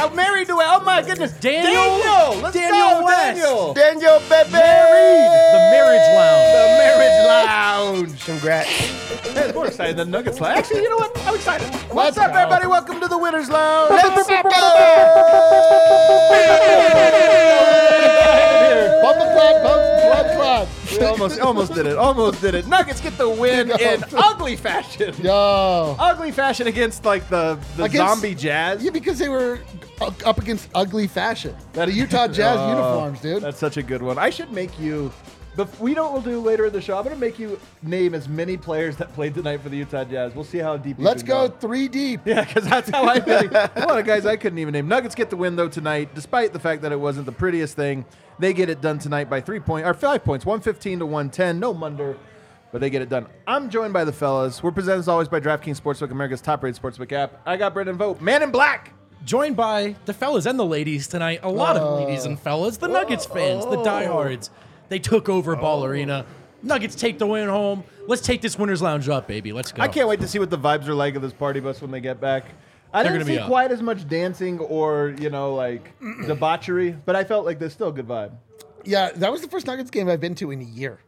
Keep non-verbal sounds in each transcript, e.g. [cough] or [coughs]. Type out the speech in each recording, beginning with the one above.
Got married to it. Oh my goodness. Daniel- Daniel. Let's Daniel go, West. Daniel. Daniel Bebe. The marriage lounge. The marriage lounge. Congrats. Hey, more exciting than Nuggets lounge. Actually, you know what? I'm excited. What's Let's up, go. everybody? Welcome to the Winners Lounge. Let's go. [laughs] Bumble blood clot. We almost, almost did it. Almost did it. Nuggets get the win in ugly fashion. Yo. Ugly fashion against like the, the Against- zombie jazz. Yeah, because they were up against ugly fashion. The Utah [laughs] Jazz Oh, uniforms, dude. That's such a good one. I should make you. But we know what we'll do later in the show. I'm gonna make you name as many players that played tonight for the Utah Jazz. We'll see how deep. you Let's can go three deep. Yeah, because that's how I [laughs] feel. a lot of guys I couldn't even name. Nuggets get the win though tonight, despite the fact that it wasn't the prettiest thing. They get it done tonight by three point or five points, one fifteen to one ten. No Munder, but they get it done. I'm joined by the fellas. We're presented as always by DraftKings Sportsbook, America's top-rated sportsbook app. I got Brendan Vogt, Man in Black. Joined by the fellas and the ladies tonight. A lot of oh. ladies and fellas. The Nuggets fans, the oh. diehards. They took over Ball oh. Arena. Nuggets take the win home. Let's take this Winners Lounge up, baby. Let's go. I can't wait to see what the vibes are like of this party bus when they get back. I They're didn't gonna be see up. quite as much dancing or you know like [clears throat] debauchery, but I felt like there's still a good vibe. Yeah, that was the first Nuggets game I've been to in a year.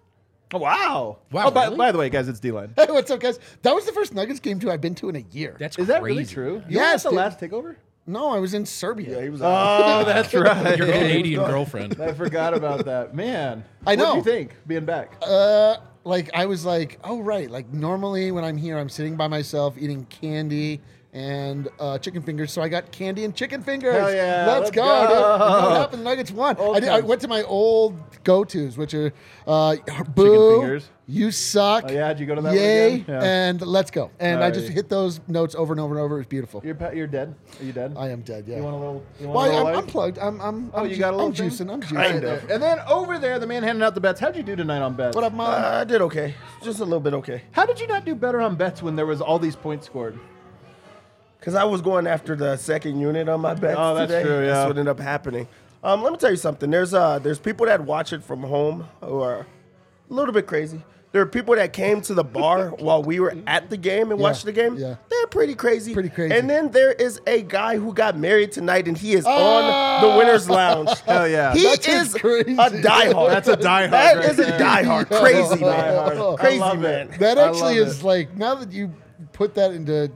Oh, wow! Wow, Oh, by, really? by the way, guys, it's D-line. Hey, [laughs] what's up, guys? That was the first Nuggets game too I've been to in a year. That's Is that really true? You Yes, were at the dude. last takeover. No, I was in Serbia. Yeah, he was. Oh, that's [laughs] right. Your Canadian [laughs] girlfriend. I forgot about that, [laughs] man. I know. What do you think being back? Uh, like I was like, oh right. Like normally when I'm here, I'm sitting by myself eating candy and uh, chicken fingers. So I got candy and chicken fingers. Hell yeah, let's, let's go, go. dude. What [laughs] happened? The Nuggets won. I, did, I went to my old go-tos, which are uh, boo, fingers. you suck. Oh, yeah? Did you go to that one Yay, again? Yeah. and let's go. And I just Alrighty. hit those notes over and over and over. It was beautiful. You're you're dead. Are you dead? I am dead. Yeah. You want a little? You want well, a little I'm, light? I'm plugged. I'm. I'm. Oh, I'm you ju- got a little I'm thing? juicing. I'm juicing. Kind of. And then over there, the man handing out the bets. How'd you do tonight on bets? What up, mom? Uh, I did okay. Just a little bit okay. How did you not do better on bets when there was all these points scored? Because I was going after the second unit on my bets Oh, that's today. true, yeah. That's what ended up happening. Um, let me tell you something. There's uh, there's people that watch it from home who are a little bit crazy. There are people that came to the bar [laughs] while we were at the game and watched the game. yeah. They're pretty crazy. Pretty crazy. And then there is a guy who got married tonight and he is on the winner's lounge. [laughs] Hell yeah. He That's is crazy. a diehard. That's a diehard That right is a there. diehard. [laughs] Crazy man. Crazy man. That actually is it. like now that you put that into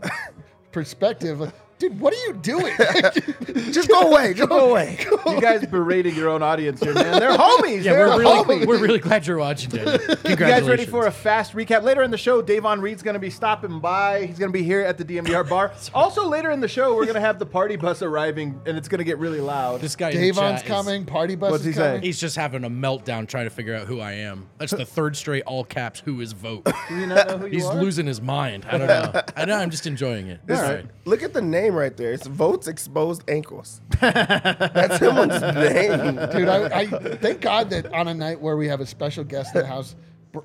perspective, dude, what are you doing? [laughs] [laughs] Just go away. Just go away. You guys berating your own audience here, man. They're homies. Yeah, They're we're really, homies. we're really glad you're watching, Daniel. Congratulations. [laughs] You guys ready for a fast recap? Later in the show, Davon Reed's going to be stopping by. He's going to be here at the DNVR bar. also, later in the show, we're going to have the party bus arriving, and it's going to get really loud. This guy in Davon's chat is- coming. Party bus What's is he say? coming. He's just having a meltdown trying to figure out who I am. That's the third straight all caps who is Vogt. Do you not know who you He's are? losing his mind. I don't know. I know. I'm just enjoying it. All right. Look at the name right there. It's Votes Exposed Ankles. [laughs] That's him on his name. Dude, I, I thank God that on a night where we have a special guest in the house,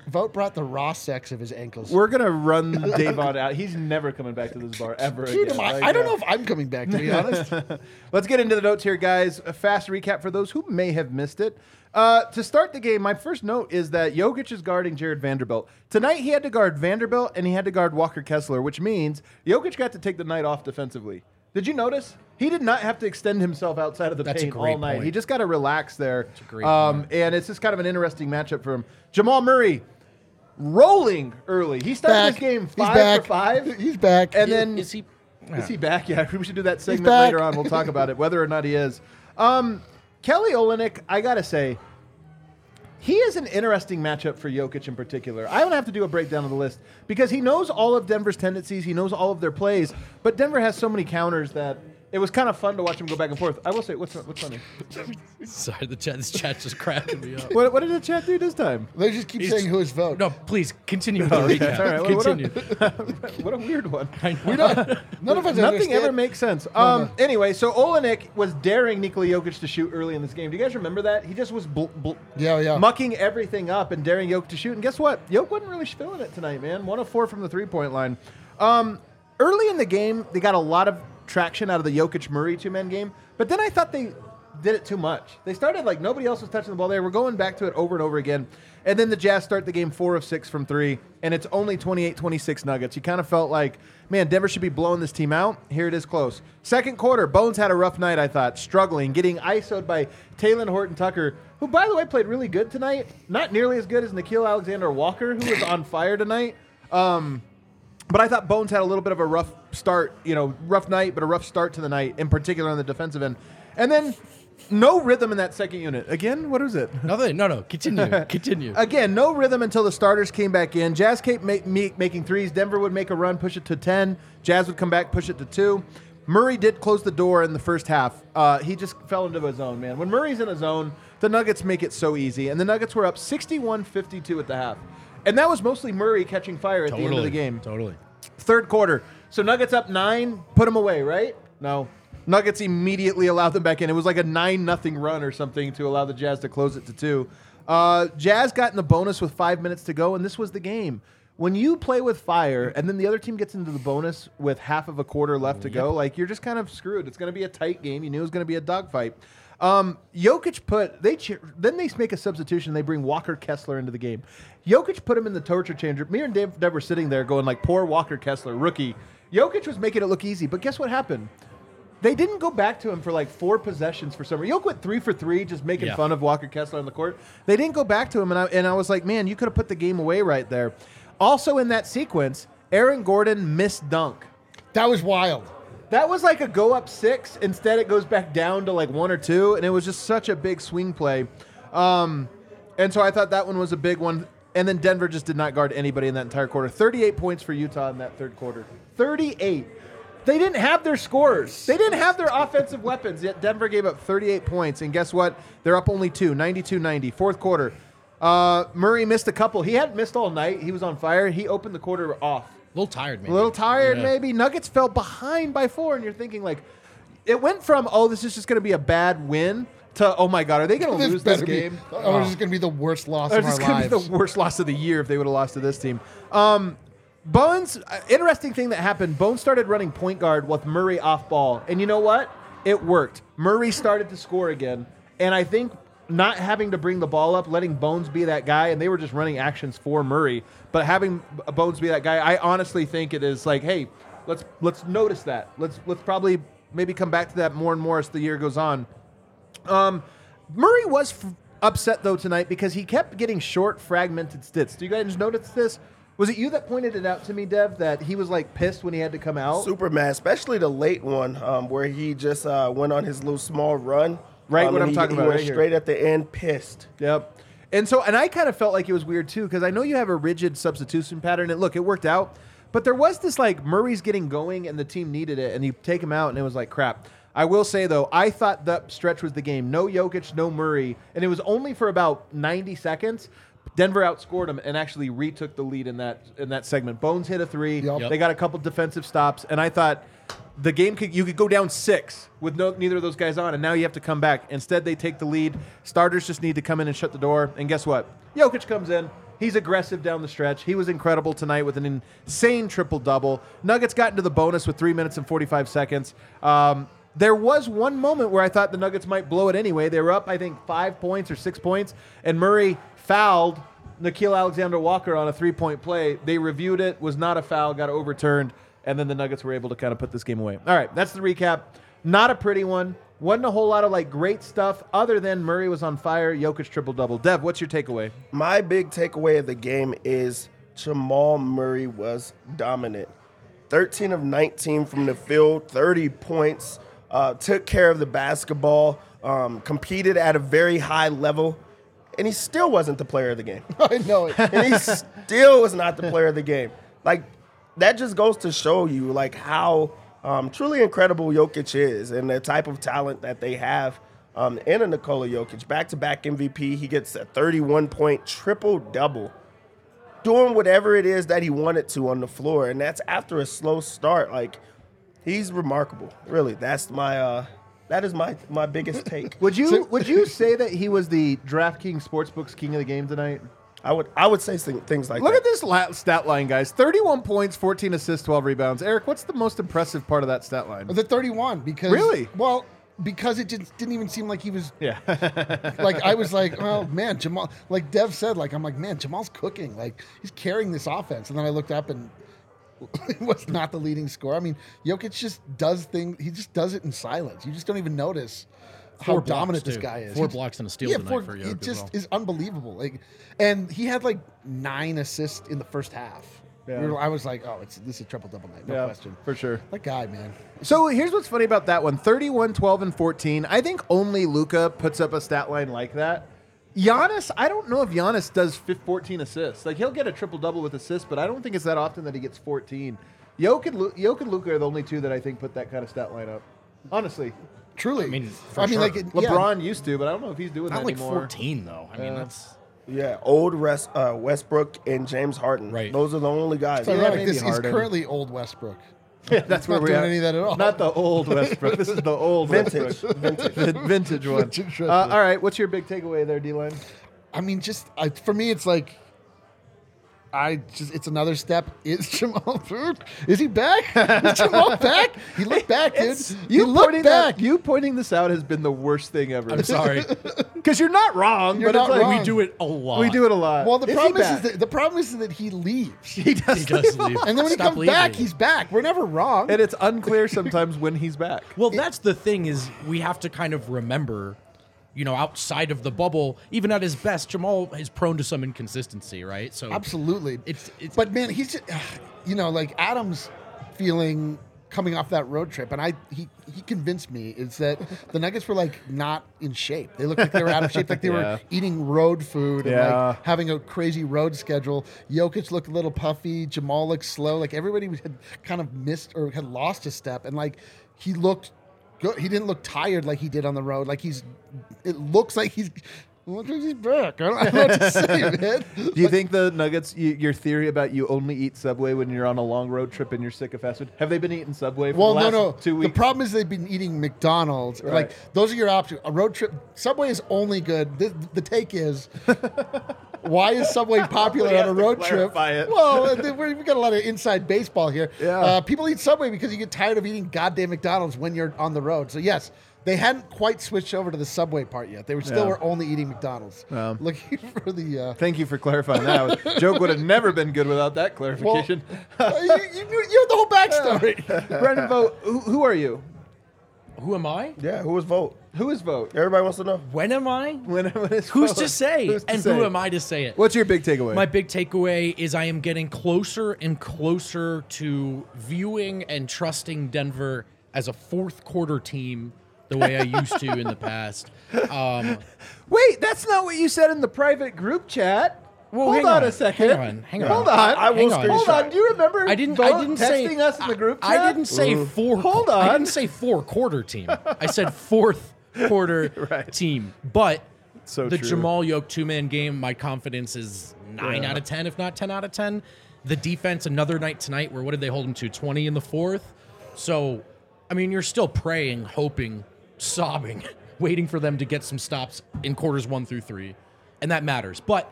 Vogt brought the raw sex of his ankles. We're going to run Davon out. He's never coming back to this bar ever Dude, again. I, Like, I don't know if I'm coming back to be honest. [laughs] Let's get into the notes here, guys. A fast recap for those who may have missed it. Uh, to start the game, my first note is that Jokic is guarding Jared Vanderbilt. Tonight, he had to guard Vanderbilt and he had to guard Walker Kessler, which means Jokic got to take the night off defensively. Did you notice? He did not have to extend himself outside of the That's paint all night. point. He just got to relax there. a great um, and it's just kind of an interesting matchup for him. Jamal Murray rolling early. He started back. this game He's five back. for five. He's back. And then Is he? is he back? Yeah, [laughs] we should do that segment later on. We'll talk about it, whether or not he is. Um, Kelly Olynyk, I gotta say, he is an interesting matchup for Jokic in particular. I don't have to do a breakdown of the list because he knows all of Denver's tendencies. He knows all of their plays, but Denver has so many counters that it was kind of fun to watch him go back and forth. I will say, what's what's funny? [laughs] Sorry, the chat. This chat's just cracking me up. What, what did the chat do this time? They just keep He's- saying who his vote. No, please continue with the Oh, okay. recap. All right, well, what a- continue. [laughs] What a weird one. I know. We don't. None of us Nothing understand. ever makes sense. Um. Anyway, so Olynyk was daring Nikola Jokic to shoot early in this game. Do you guys remember that? He just was bl- bl- Yeah, yeah. mucking everything up and daring Jokic to shoot. And guess what? Jokic wasn't really feeling it tonight, man. One of four from the three point line. Um. Early in the game, they got a lot of traction out of the Jokic Murray two man game, but then I thought they did it too much. They started like nobody else was touching the ball. They were going back to it over and over again. And then the Jazz start the game four of six from three, and it's only 28 26 Nuggets. You kind of felt like, man, Denver should be blowing this team out. Here it is close. Second quarter, Bones had a rough night, I thought, struggling, getting ISO'd by Talen Horton Tucker, who, by the way, played really good tonight. Not nearly as good as Nickeil Alexander Walker, who was on fire tonight. Um, but I thought Bones had a little bit of a rough start, you know, rough night, but a rough start to the night, in particular on the defensive end. And then no rhythm in that second unit. Again, what is it? [laughs] Nothing. No, no. Continue. [laughs] Continue. Again, no rhythm until the starters came back in. Jazz kept make, me, making threes. Denver would make a run, push it to 10. Jazz would come back, push it to 2. Murray did close the door in the first half. Uh, he just fell into his zone, man. When Murray's in a zone, the Nuggets make it so easy. And the Nuggets were up 61 52 at the half. And that was mostly Murray catching fire at the end of the game. Totally. Third quarter. So Nuggets up nine, put them away, right? No. Nuggets immediately allowed them back in. It was like a nine nothing run or something to allow the Jazz to close it to two. Uh, Jazz got in the bonus with five minutes to go, and this was the game. When you play with fire, and then the other team gets into the bonus with half of a quarter left to go, like you're just kind of screwed. It's going to be a tight game. You knew it was going to be a dogfight. Um, Jokic put they cheer, then they make a substitution. They bring Walker Kessler into the game. Jokic put him in the torture chamber. Me and Dave, Dave were sitting there going like, "Poor Walker Kessler, rookie." Jokic was making it look easy, but guess what happened? They didn't go back to him for like four possessions for some reason. Jokic went three for three, just making Yeah. fun of Walker Kessler on the court. They didn't go back to him, and I, and I was like, man, you could have put the game away right there. Also in that sequence, Aaron Gordon missed dunk. That was wild. That was like a go up six. Instead, it goes back down to like one or two, and it was just such a big swing play. Um, and so I thought that one was a big one. And then Denver just did not guard anybody in that entire quarter. 38 points for Utah in that third quarter. 38. They didn't have their scores. They didn't have their offensive weapons, yet Denver gave up 38 points. And guess what? They're up only two, 92 90. Fourth quarter. Uh, Murray missed a couple. He hadn't missed all night. He was on fire. He opened the quarter off. A little tired, maybe. A little tired, Yeah. maybe. Nuggets fell behind by four, and you're thinking like, it went from oh, this is just going to be a bad win to oh my god, are they going [laughs] to lose this better be- game? oh, this is going to be the worst loss Or of this our is going to be lives. the worst loss of the year if they would have lost to this team. Um, Bones, uh, interesting thing that happened. Bones started running point guard with Murray off ball, and you know what? It worked. Murray started to score again, and I think not having to bring the ball up, letting Bones be that guy, and they were just running actions for Murray, but having Bones be that guy, I honestly think it is like, hey, let's let's notice that. Let's let's probably maybe come back to that more and more as the year goes on. Um, Murray was f- upset though tonight because he kept getting short, fragmented stits. Do you guys notice this? Was it you that pointed it out to me, Dev, that he was like pissed when he had to come out? Super mad, especially the late one um, where he just uh, went on his little small run. Right, Um, what I'm talking about right here. straight at the end, pissed. Yep. And so, and I kind of felt like it was weird too because I know you have a rigid substitution pattern, and look, it worked out. But there was this like Murray's getting going, and the team needed it, and you take him out, and it was like crap. I will say though, I thought that stretch was the game. No Jokic, no Murray, and it was only for about 90 seconds. Denver outscored them and actually retook the lead in that in that segment. Bones hit a three. Yep. They got a couple defensive stops, and I thought the game could you could go down six with no neither of those guys on, and now you have to come back. Instead, they take the lead. Starters just need to come in and shut the door. And guess what? Jokic comes in. He's aggressive down the stretch. He was incredible tonight with an insane triple double. Nuggets got into the bonus with three minutes and 45 seconds. Um, there was one moment where I thought the Nuggets might blow it anyway. They were up, I think, five points or six points, and Murray fouled Nickeil Alexander Walker on a three point play. They reviewed it, was not a foul, got overturned, and then the Nuggets were able to kind of put this game away. All right, that's the recap. Not a pretty one. Wasn't a whole lot of like great stuff other than Murray was on fire, Jokic triple double. Dev, what's your takeaway? My big takeaway of the game is Jamal Murray was dominant. 13 of 19 from the field, 30 points, uh, took care of the basketball, um, competed at a very high level, and he still wasn't the player of the game. [laughs] I know it. [laughs] and he still was not the player of the game. Like that just goes to show you like how um, truly incredible Jokic is and the type of talent that they have um, in a Nikola Jokic. Back to back MVP. He gets a 31 point triple double, doing whatever it is that he wanted to on the floor. And that's after a slow start. Like, he's remarkable. Really. That's my. Uh, that is my my biggest take. [laughs] Would you would you say that he was the DraftKings Sportsbooks king of the game tonight? I would I would say things like Look that. at this la- stat line, guys. 31 points, 14 assists, 12 rebounds. Eric, what's the most impressive part of that stat line? The 31 because Really? well because it just didn't even seem like he was Yeah. [laughs] like I was like, oh man, Jamal. Like Dev said, like I'm like, man, Jamal's cooking. Like he's carrying this offense. And then I looked up and [laughs] it was not the leading scorer. I mean, Jokic just does things. He just does it in silence. You just don't even notice how blocks, dominant this too. guy is. Four He's- blocks and a steal yeah, tonight four, for Jokic It just well. is unbelievable. Like, and he had like nine assists in the first half. Yeah. We were- I was like, oh, it's this is a triple double night, no yeah, question. for sure. That guy, man. So here's what's funny about that one 31, 12, and 14. I think only Luka puts up a stat line like that. Giannis, I don't know if Giannis does fif- 14 assists. Like he'll get a triple double with assists, but I don't think it's that often that he gets 14. Yoke and, Lu- Jokic and Luka are the only two that I think put that kind of stat line up. Honestly, Truly. I mean, mean, for I mean, sure. like it- yeah. LeBron used to, but I don't know if he's doing Not that like anymore. 14 though. I mean, that's Yeah, old West, uh, Westbrook and James Harden. Right. Those are the only guys. So Yeah, ironic, maybe this is Harden. currently old Westbrook. [laughs] Yeah, that's where not we're doing at. any of that at all. Not the old Westbrook. this is the old Vintage. Westbrook. [laughs] Vintage. The vintage one. Vintage Uh, Westbrook. all right, what's your big takeaway there, D-line? I mean, just I, for me, it's like I just it's another step. Is [laughs] Jamal is he back? Is Jamal [laughs] back? He looked back, dude. It's- you looked back. That, you pointing this out has been the worst thing ever. I'm sorry. [laughs] because you're not wrong. You're but it's not like wrong. we do it a lot. We do it a lot. well, the he problem is, is that, the problem is that he leaves, he does. He does leave. and then when Stop he comes back, he's back. We're never wrong. and it's unclear sometimes when he's back. Well, that's the thing is we have to kind of remember, you know, outside of the bubble, even at his best, Jamal is prone to some inconsistency, right? So Absolutely. It's- it's- but man, he's just, [sighs] you know, like Adams feeling coming off that road trip, and I he he convinced me is that the Nuggets were like not in shape. They looked like they were out of shape, like they [laughs] Yeah. were eating road food and Yeah. like having a crazy road schedule. Jokic looked a little puffy. Jamal looked slow. Like everybody had kind of missed or had lost a step, and like he looked good. He didn't look tired like he did on the road. Like he's, it looks like he's. Like he's back. I don't, I don't know what to [laughs] say, man. Do you think the Nuggets, you, your theory about you only eat Subway when you're on a long road trip and you're sick of fast food, have they been eating Subway for Well, the last no, no. two The problem is they've been eating McDonald's. Right. Like those are your options. A road trip. Subway is only good. The, the take is, [laughs] why is Subway popular on a road trip? it. Well, uh, we've got a lot of inside baseball here. Yeah. Uh, people eat Subway because you get tired of eating goddamn McDonald's when you're on the road. So yes. They hadn't quite switched over to the Subway part yet. They were still Yeah. were only eating McDonald's. Um, [laughs] Looking for the uh, Thank you for clarifying that. [laughs] Joke would have never been good without that well, clarification. [laughs] uh, you, you, knew- you have the whole backstory. Brendan Vogt, who, who are you? who am I? Yeah, who was Vogt? Who is Vogt? Everybody wants to know. When am I? When, when is Who's Vogt? to say? Who's to and say? who am I to say it? What's your big takeaway? My big takeaway is I am getting closer and closer to viewing and trusting Denver as a fourth quarter team the way I used to in the past. Um, [laughs] Wait, that's not what you said in the private group chat. Well, Hold on, on, a second. hang on, hang on. Hold on. I will Hang on. Hold on. Do you remember? I didn't. Vogt I didn't say us in the group I, chat. I didn't say four. Hold on. I didn't say four quarter team. I said [laughs] fourth quarter [laughs] Right. team. But So the true. Jamal Yoke two man game, my confidence is nine Yeah. out of ten, if not ten out of ten. The defense, another night tonight, where what did they hold him to? Twenty in the fourth. So, I mean, you're still praying, hoping, sobbing, [laughs] waiting for them to get some stops in quarters one through three, and that matters. But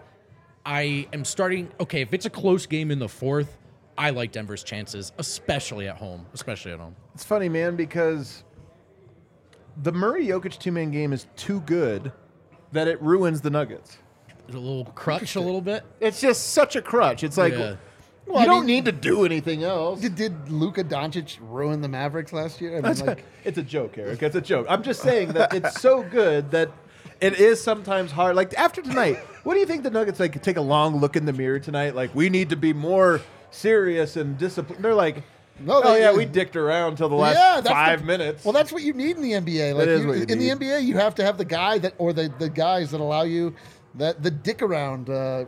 I am starting. Okay, if it's a close game in the fourth, I like Denver's chances, especially at home. Especially at home. It's funny, man, because the Murray Jokic two man game is too good that it ruins the Nuggets. There's a little crutch, a little bit. It's just such a crutch. It's like Yeah. You I don't mean- need to do anything else. Did, did Luka Doncic ruin the Mavericks last year? I mean, like, it's a joke, Eric. It's a joke. I'm just saying that it's so [laughs] good that it is sometimes hard. Like after tonight, what do you think the Nuggets like take a long look in the mirror tonight? Like we need to be more serious and disciplined. They're like, No, oh yeah, we dicked around till the last yeah, five the- minutes. Well, that's what you need in the NBA. Like you- you in need. the NBA, you have to have the guy that, or the, the guys that allow you that the dick around uh,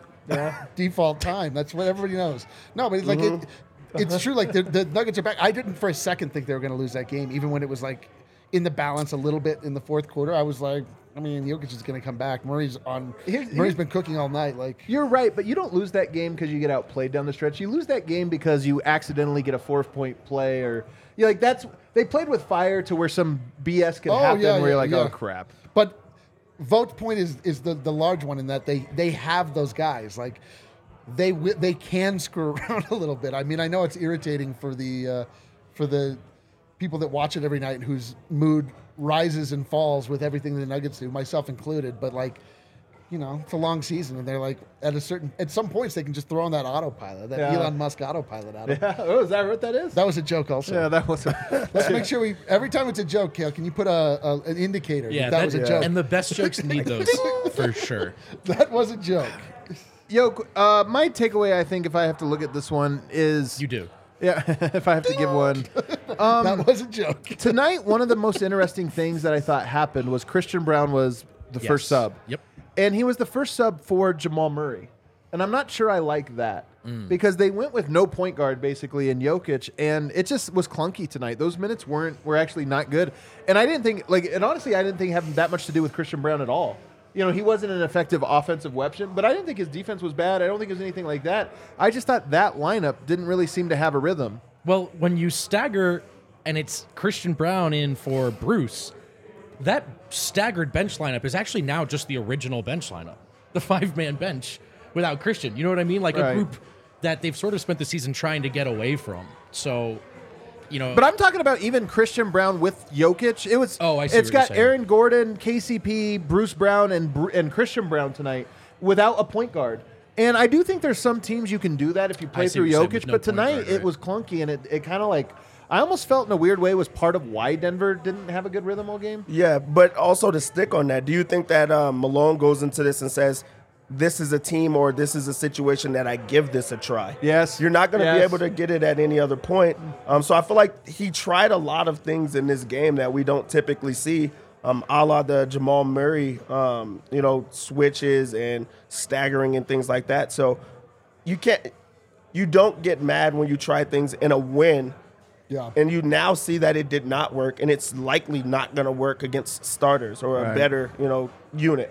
default time. That's what everybody knows. No, but it's like Mm-hmm. it. it's true. Like the, the Nuggets are back. I didn't for a second think they were going to lose that game, even when it was like in the balance a little bit in the fourth quarter. I was like, I mean, Jokic is going to come back. Murray's on. Here's- Murray's here's- been cooking all night. Like You're right, but you don't lose that game because you get outplayed down the stretch. You lose that game because you accidentally get a four point play, or you like that's they played with fire to where some BS can Oh, happen yeah, where you're like, yeah. oh crap. But Vogt's point is is the the large one in that they they have those guys like they they can screw [laughs] around a little bit. I mean, I know it's irritating for the uh, for the people that watch it every night whose mood rises and falls with everything the Nuggets do, myself included. But like. You know, it's a long season, and they're like at a certain at some points they can just throw on that autopilot, that Yeah. Elon Musk autopilot out of. oh, is that what that is? That was a joke, also. yeah, that was. A- [laughs] Let's make sure we every time it's a joke, Kale. Can you put a, a an indicator? Yeah, that, was a that- joke. And the best jokes need those [laughs] for sure. that was a joke. Yo, uh, my takeaway, I think, if I have to look at this one, is You do. [laughs] Yeah, if I have to give one. Um, that was a joke. Tonight, one of the most interesting things that I thought happened was Christian Braun was the Yes. first sub. Yep. And he was the first sub for Jamal Murray. And I'm not sure I like that mm. because they went with no point guard basically in Jokic, and it just was clunky tonight. Those minutes weren't were actually not good, and I didn't think like and honestly I didn't think had that much to do with Christian Braun at all. You know, he wasn't an effective offensive weapon, but I didn't think his defense was bad. I don't think it was anything like that. I just thought that lineup didn't really seem to have a rhythm. Well, when you stagger and it's Christian Braun in for Bruce, that staggered bench lineup is actually now just the original bench lineup, the five man bench without Christian. You know what I mean? Like Right. a group that they've sort of spent the season trying to get away from. So, you know, But I'm talking about even Christian Braun with Jokic. It was. Oh, I see It's got. Aaron Gordon, KCP, Bruce Brown, and and Christian Braun tonight without a point guard. And I do think there's some teams you can do that if you play through Jokic. no but tonight guard, it was clunky, and it, it kind of like I almost felt in a weird way was part of why Denver didn't have a good rhythm all game. Yeah, but also to stick on that, do you think that um, Malone goes into this and says, "This is a team or this is a situation that I give this a try"? Yes. you're not going to be able to get it at any other point. Um, so I feel like he tried a lot of things in this game that we don't typically see, um, a la the Jamal Murray, um, you know, switches and staggering and things like that. So you can't, you don't get mad when you try things in a win Yeah. and you now see that it did not work, and it's likely not going to work against starters or a Right. better, you know, unit.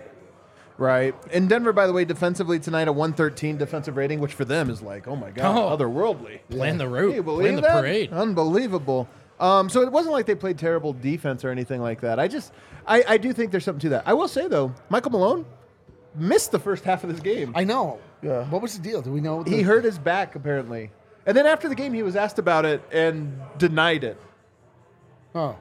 Right. And Denver, by the way, defensively tonight a 113 defensive rating, which for them is like, oh my god, Oh. otherworldly. plan the route, you plan the that? parade. Unbelievable. Um, so it wasn't like they played terrible defense or anything like that. I just, I, I do think there's something to that. I will say though, Michael Malone missed the first half of this game. I know. Yeah. What was the deal? Do we know? he hurt his back apparently, and then after the game he was asked about it and denied it. Oh.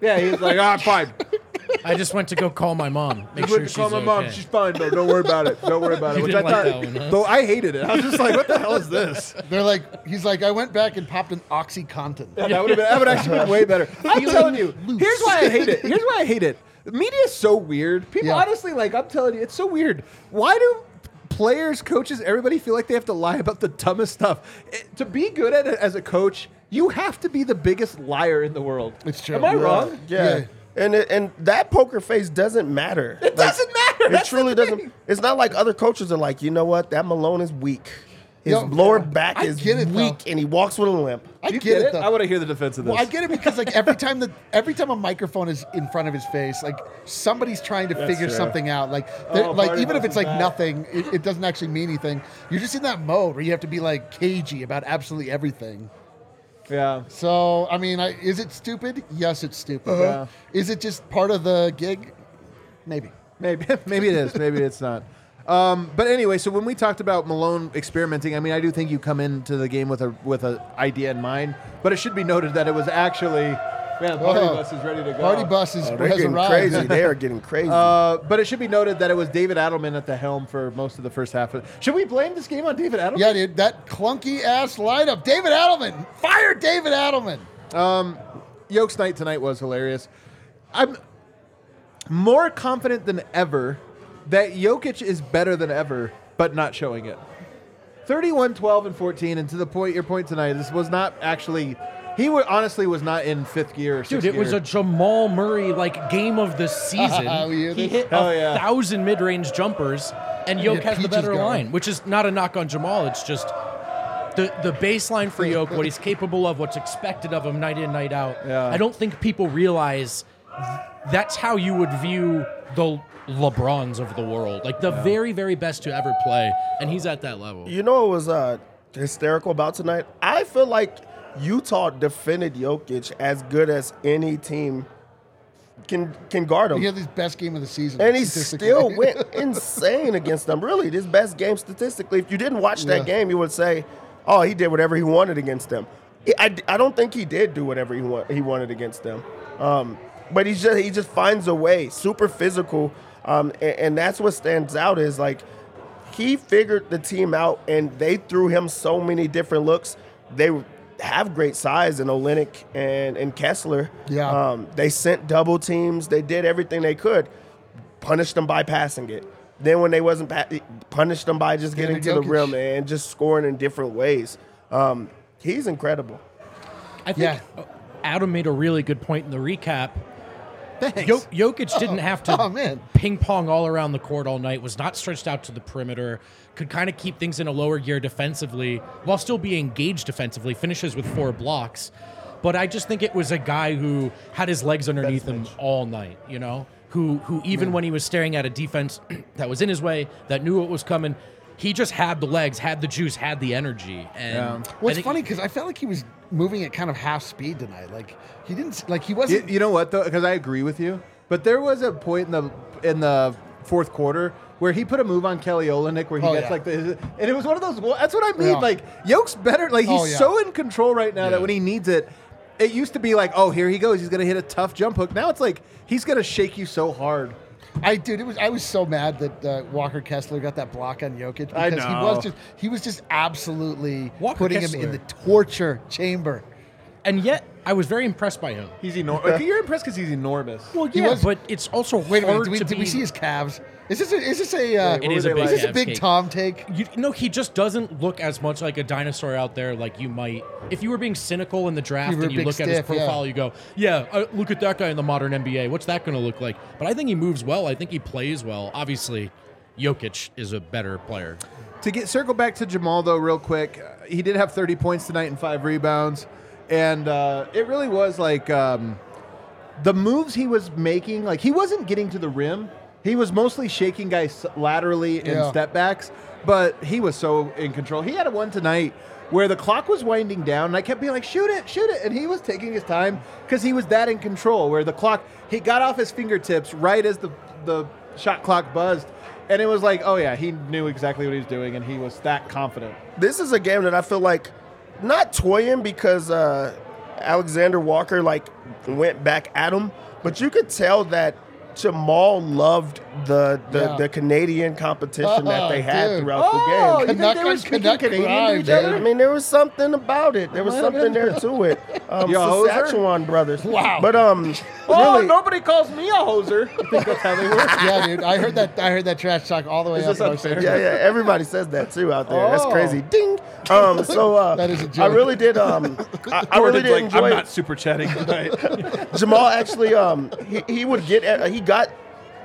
Yeah, he was like, "Ah, fine." [laughs] I just went to go call my mom. Make I sure went to she's call my okay. mom. She's fine though. Don't worry about it. Don't worry about it. You Which I didn't like thought, that one, huh? though I hated it. I was just like, "What the hell is this?" They're like, he's like, I went back and popped an OxyContin. Yeah, that would have been that would actually been way better. [laughs] I'm telling you. Here's why I hate it. Here's why I hate it. The media is so weird. People Yeah. honestly like I'm telling you, it's so weird. Why do players, coaches, everybody feel like they have to lie about the dumbest stuff? It- to be good at it as a coach, you have to be the biggest liar in the world. It's true. Am I Yeah. wrong? Yeah. Yeah. And it, and that poker face doesn't matter. It doesn't matter. It That's truly doesn't. It's not like other coaches are like, you know what, that Malone is weak. His Yo, lower back I is get it, though. weak, and he walks with a limp. I You get, it. though. I want to hear the defense of this. Well, I get it because like every time that every time a microphone is in front of his face, like somebody's trying to figure true. something out. Like, they're- Oh, like Party even if Bus it's is like back. nothing, it, it doesn't actually mean anything. You're just in that mode where you have to be like cagey about absolutely everything. yeah. So, I mean, I, is it stupid? Yes, it's stupid. Yeah. Is it just part of the gig? Maybe. Maybe [laughs] maybe it is. Maybe it's not. Um, but anyway, so when we talked about Malone experimenting, I mean, I do think you come into the game with a with an idea in mind. But it should be noted that it was actually, man, the party Oh, bus is ready to go. Party bus is, Oh, they're getting arrived. crazy. they are [laughs] getting crazy. Uh, but it should be noted that it was David Adelman at the helm for most of the first half. Of, should we blame this game on David Adelman? Yeah, dude, that clunky ass lineup. David Adelman. Fire David Adelman. Yokes night tonight was hilarious. I'm more confident than ever that Jokic is better than ever, but not showing it. 31, 12, and 14, and to the point, your point tonight, this was not actually, he wa- honestly was not in fifth gear or Dude, it was a Jamal Murray like game of the [laughs] season. Oh, yeah, he hit Hell a oh, yeah. thousand mid-range jumpers, and Yoke has the better going. line, which is not a knock on Jamal. It's just the the baseline for Yoke, what he's [laughs] capable of, what's expected of him night in, night out. Yeah. I don't think people realize that's how you would view the LeBrons of the world, like the very, very best to ever play, and he's at that level. You know what was uh, hysterical about tonight? I feel like Utah defended Jokic as good as any team can can guard him. He had his best game of the season, and he still [laughs] went insane against them. Really, his best game statistically. If you didn't watch that Yeah. game, you would say, "Oh, he did whatever he wanted against them." I, I don't think he did do whatever he want, he wanted against them. Um, but he's just he just finds a way, super physical, um, and, and that's what stands out is like he figured the team out, and they threw him so many different looks. They have great size in Olynyk and and Kessler. Yeah. Um, they sent double teams. They did everything they could. Punished them by passing it. Then when they wasn't pa- punished them by just getting Getting to the Jokic. rim and just scoring in different ways. Um, he's incredible. I think Yeah. Adam made a really good point in the recap. Thanks. Jo- Jokic didn't have to oh, ping pong all around the court all night, was not stretched out to the perimeter, could kind of keep things in a lower gear defensively while still being engaged defensively, finishes with four blocks. But I just think it was a guy who had his legs underneath him all night, you know? Who who even when he was staring at a defense [clears throat] that was in his way, that knew what was coming, he just had the legs, had the juice, had the energy. And Yeah. I What's think- funny because I felt like he was moving at kind of half speed tonight. Like he didn't like he wasn't. you know what though? Because I agree with you. But there was a point in the in the fourth quarter where he put a move on Kelly Olynyk where he Oh, gets yeah. like the and it was one of those. well, That's what I mean. Yeah. Like Yoke's better. Like he's Oh, yeah. so in control right now Yeah. that when he needs it. It used to be like, oh, here he goes. He's gonna hit a tough jump hook. Now it's like he's gonna shake you so hard. I dude, it was I was so mad that uh, Walker Kessler got that block on Jokic because I he was just he was just absolutely Walker putting him in the torture chamber. and yet I was very impressed by him. He's enormous. [laughs] you're impressed because he's enormous. Well, He yeah, was- but it's also Wait a hard minute, did we, to did be. we see his calves? Is this a, is this a uh, Wait, It what is were a big like? is this a calves big cake. Tom take? You no, he just doesn't look as much like a dinosaur out there like you might. If you were being cynical in the draft were and you big look at his stiff, yeah. profile, you go, "Yeah, uh, look at that guy in the modern NBA. What's that going to look like?" But I think he moves well. I think he plays well. Obviously, Jokic is a better player. To get circle back to Jamal though, real quick, uh, he did have 30 points tonight and five rebounds, and uh, it really was like um, the moves he was making. Like he wasn't getting to the rim; he was mostly shaking guys laterally in Yeah. step backs. But he was so in control. He had a one tonight where the clock was winding down, and I kept being like, "Shoot it, shoot it!" And he was taking his time because he was that in control. Where the clock, he got off his fingertips right as the the shot clock buzzed. And it was like, oh yeah, he knew exactly what he was doing, and he was that confident. this is a game that I feel like not toying because uh, Alexander Walker like went back at him, but you could tell that Jamal loved the the, Yeah. the Canadian competition that they Oh, had dude. throughout Oh, the you game. think they Canuck were on speaking Canuck Canadian to pride, each dude. I mean, there was something about it. There was something there to it. [laughs] Um, You a hoser? Saskatchewan brothers. Wow. But um, Oh, really, nobody calls me a hoser. I think that's how they were. [laughs] yeah, dude. I heard that. I heard that trash talk all the way Is up. this in our yeah, yeah. Everybody says that too out there. That's Oh. crazy. Ding. Um, [laughs] so uh, That is a I joke. I really did. Um, [laughs] I, I really did like, enjoy. I'm not super chatting tonight. Jamal actually, um, he, he would get, uh, he got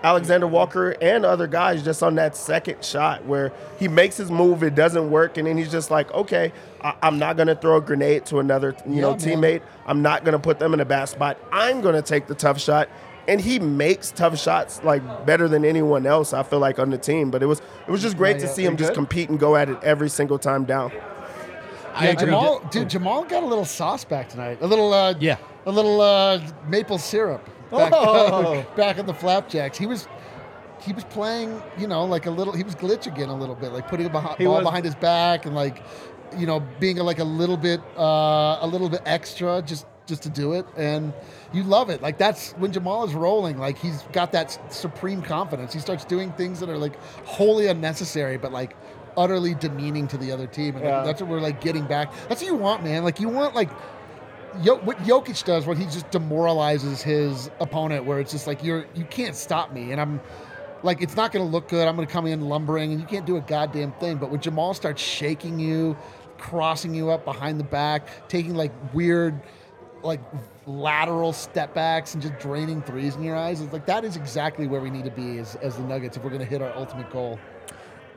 Alexander Walker and other guys just on that second shot where he makes his move, it doesn't work, and then he's just like, okay, I, I'm not gonna throw a grenade to another, you know, man. teammate. I'm not gonna put them in a bad spot. I'm gonna take the tough shot. And he makes tough shots like better than anyone else. I feel like on the team, but it was it was just great Yeah, to yeah. see him Pretty just compete and go at it every single time down. I Yeah, agree. Jamal, dude, Jamal got a little sauce back tonight. A little, uh, Yeah. a little uh, maple syrup back, [laughs] Oh. back in the flapjacks. He was, he was playing, you know, like a little. He was glitch again a little bit, like putting a behi- ball was. behind his back and like, you know, being like a little bit, uh, a little bit extra just just to do it. And you love it. Like that's when Jamal is rolling. Like he's got that s- supreme confidence. He starts doing things that are like wholly unnecessary, but like utterly demeaning to the other team. And like, that's what we're like getting back. That's what you want, man. Like you want like Yo, what Jokic does when he just demoralizes his opponent, where it's just like you're you can't stop me, and I'm like it's not going to look good. I'm going to come in lumbering, and you can't do a goddamn thing. But when Jamal starts shaking you, crossing you up behind the back, taking like weird, like lateral step backs and just draining threes in your eyes, it's like that is exactly where we need to be as, as the Nuggets if we're going to hit our ultimate goal.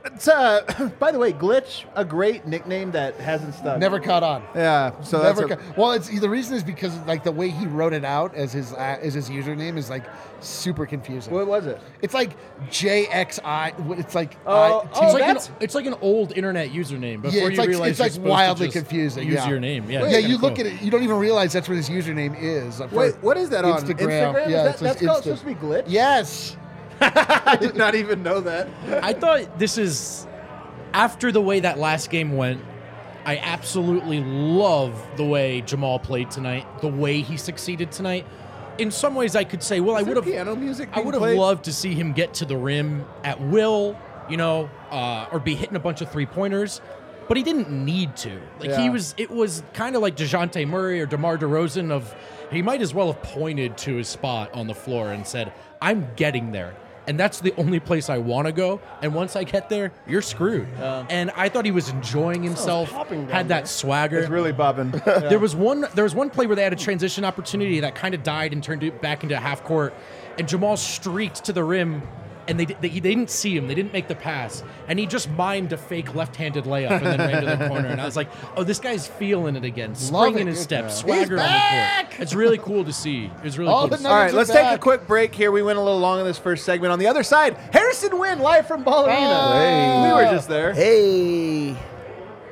It's, uh, [coughs] by the way, Glitch, a great nickname that hasn't stuck. Never caught on. Yeah, so Never. that's a, ca- well, it's the reason is because like the way he wrote it out as his uh, as his username is like super confusing. what was it? It's like JXI. It's like Oh, I, oh, It's like, an, it's like an old internet username. Before Yeah, it's you like- realize it's like supposed to wildly just confusing, Use yeah. your name. Yeah, yeah, you look cool. at it, you don't even realize that's what his username is. Wait, what is that on Instagram? Instagram? Is Yeah, that- it's that's his called, supposed to be Glitch. Yes. [laughs] I did not even know that. I thought this is after the way that last game went. I absolutely love the way Jamal played tonight, the way he succeeded tonight. In some ways, I could say, well, I Is there would have piano music I would have loved to see him get to the rim at will, you know, uh, or be hitting a bunch of three pointers. But he didn't need to. Like he was, it was kind of like Dejounte Murray or DeMar DeRozan. Of he might as well have pointed to his spot on the floor and said, "I'm getting there." And that's the only place I want to go. And once I get there, you're screwed. and I thought he was enjoying himself. popping Had that swagger. It's really bobbing. [laughs] There was one. There was one play where they had a transition opportunity that kind of died and turned it back into half court, and Jamal streaked to the rim, and they, they they didn't see him. They didn't make the pass, and he just mimed a fake left-handed layup and then ran to the [laughs] corner. And I was like, oh, this guy's feeling it again, spring it. in his step, He's swagger on the court. It's really cool to see. It's really All cool. the To see. All right, let's take a quick break here. We went a little long in this first segment. On the other side, Harrison Wynn live from Ball Arena. hey We were just there. Hey.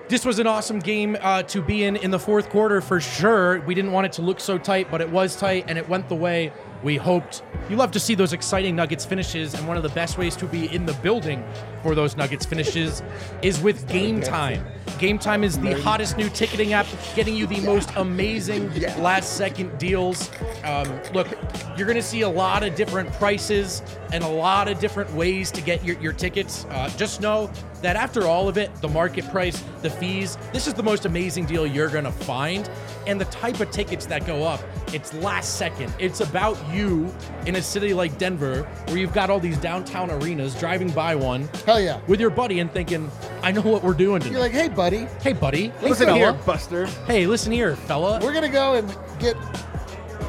This was an awesome game uh, to be in in the fourth quarter for sure. We didn't want it to look so tight, but it was tight and it went the way we hoped. You love to see those exciting Nuggets finishes, and one of the best ways to be in the building those Nuggets finishes is with Game Time. Game Time is the hottest new ticketing app, getting you the most amazing last second deals. Um, look, you're going to see a lot of different prices and a lot of different ways to get your, your tickets. Uh, just know that after all of it, the market price, the fees, this is the most amazing deal you're going to find. And the type of tickets that go up, it's last second. It's about you in a city like Denver where you've got all these downtown arenas driving by one yeah. with your buddy and thinking, I know what we're doing tonight. You're like, hey, buddy, hey, buddy. Hey, Listen fella. here, Buster. Hey, listen here, fella. we're gonna go and get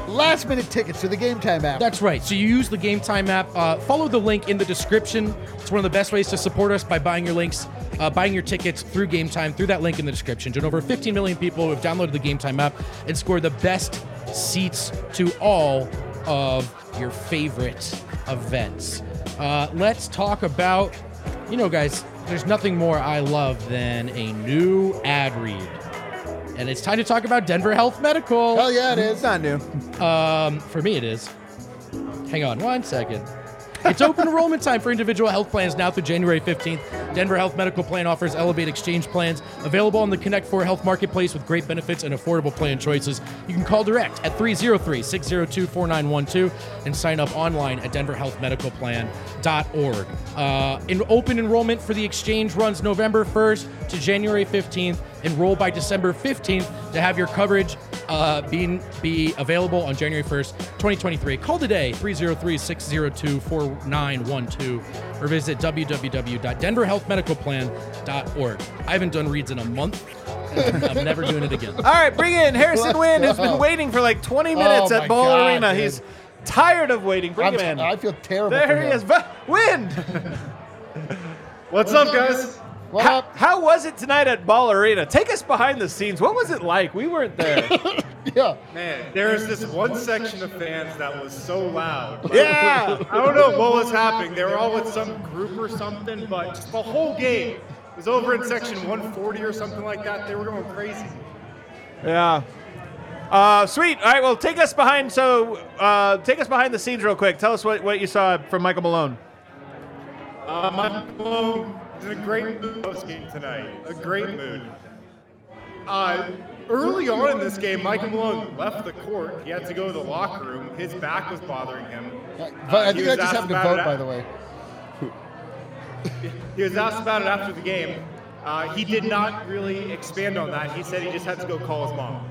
last minute tickets to the Game Time app. That's right. So you use the Game Time app. Uh, follow the link in the description. It's one of the best ways to support us by buying your links, uh, buying your tickets through Game Time through that link in the description. And over 15 million people who have downloaded the Game Time app and scored the best seats to all of your favorite events. Uh, let's talk about, you know, guys. There's nothing more I love than a new ad read. And it's time to talk about Denver Health Medical. Hell yeah, it It's not new. Um, for me, it is. Hang on one second. It's open enrollment time for individual health plans now through January 15th. Denver Health Medical Plan offers Elevate Exchange plans available on the Connect 4 Health Marketplace with great benefits and affordable plan choices. You can call direct at 303 602 4912 and sign up online at denverhealthmedicalplan.org. Uh, in open enrollment for the exchange runs November 1st to January 15th. Enroll by December 15th to have your coverage uh, being be available on January 1st, 2023. Call today 303-602-4912 or visit www.denverhealthmedicalplan.org. I haven't done reads in a month. I'm never doing it again. All right, bring in Harrison Wynn, who's been waiting for like 20 minutes Oh at my Ball God, Arena. dude. He's tired of waiting. Bring I'm- him in. I feel terrible. there for he him. is. Va- Wynn, [laughs] What's up, guys? What how, up? how was it tonight at Ball Arena? Take us behind the scenes. What was it like? We weren't there. [laughs] Yeah. Man, there's this one section of fans that was so loud. [laughs] yeah. I don't know what was happening. They were all with some group or something, but the whole game was over in section 140 or something like that. They were going crazy. Yeah. Uh, sweet. All right. Well, take us behind. So, uh, take us behind the scenes real quick. Tell us what, what you saw from Michael Malone. Uh, Michael Malone is in a great mood post game tonight. A great mood. Uh, early on in this game, Michael Malone left the court. He had to go to the locker room. His back was bothering him. But Uh, I think I just happened to vote, by the way. He was asked about it after the game. Uh, he did not really expand on that. He said he just had to go call his mom.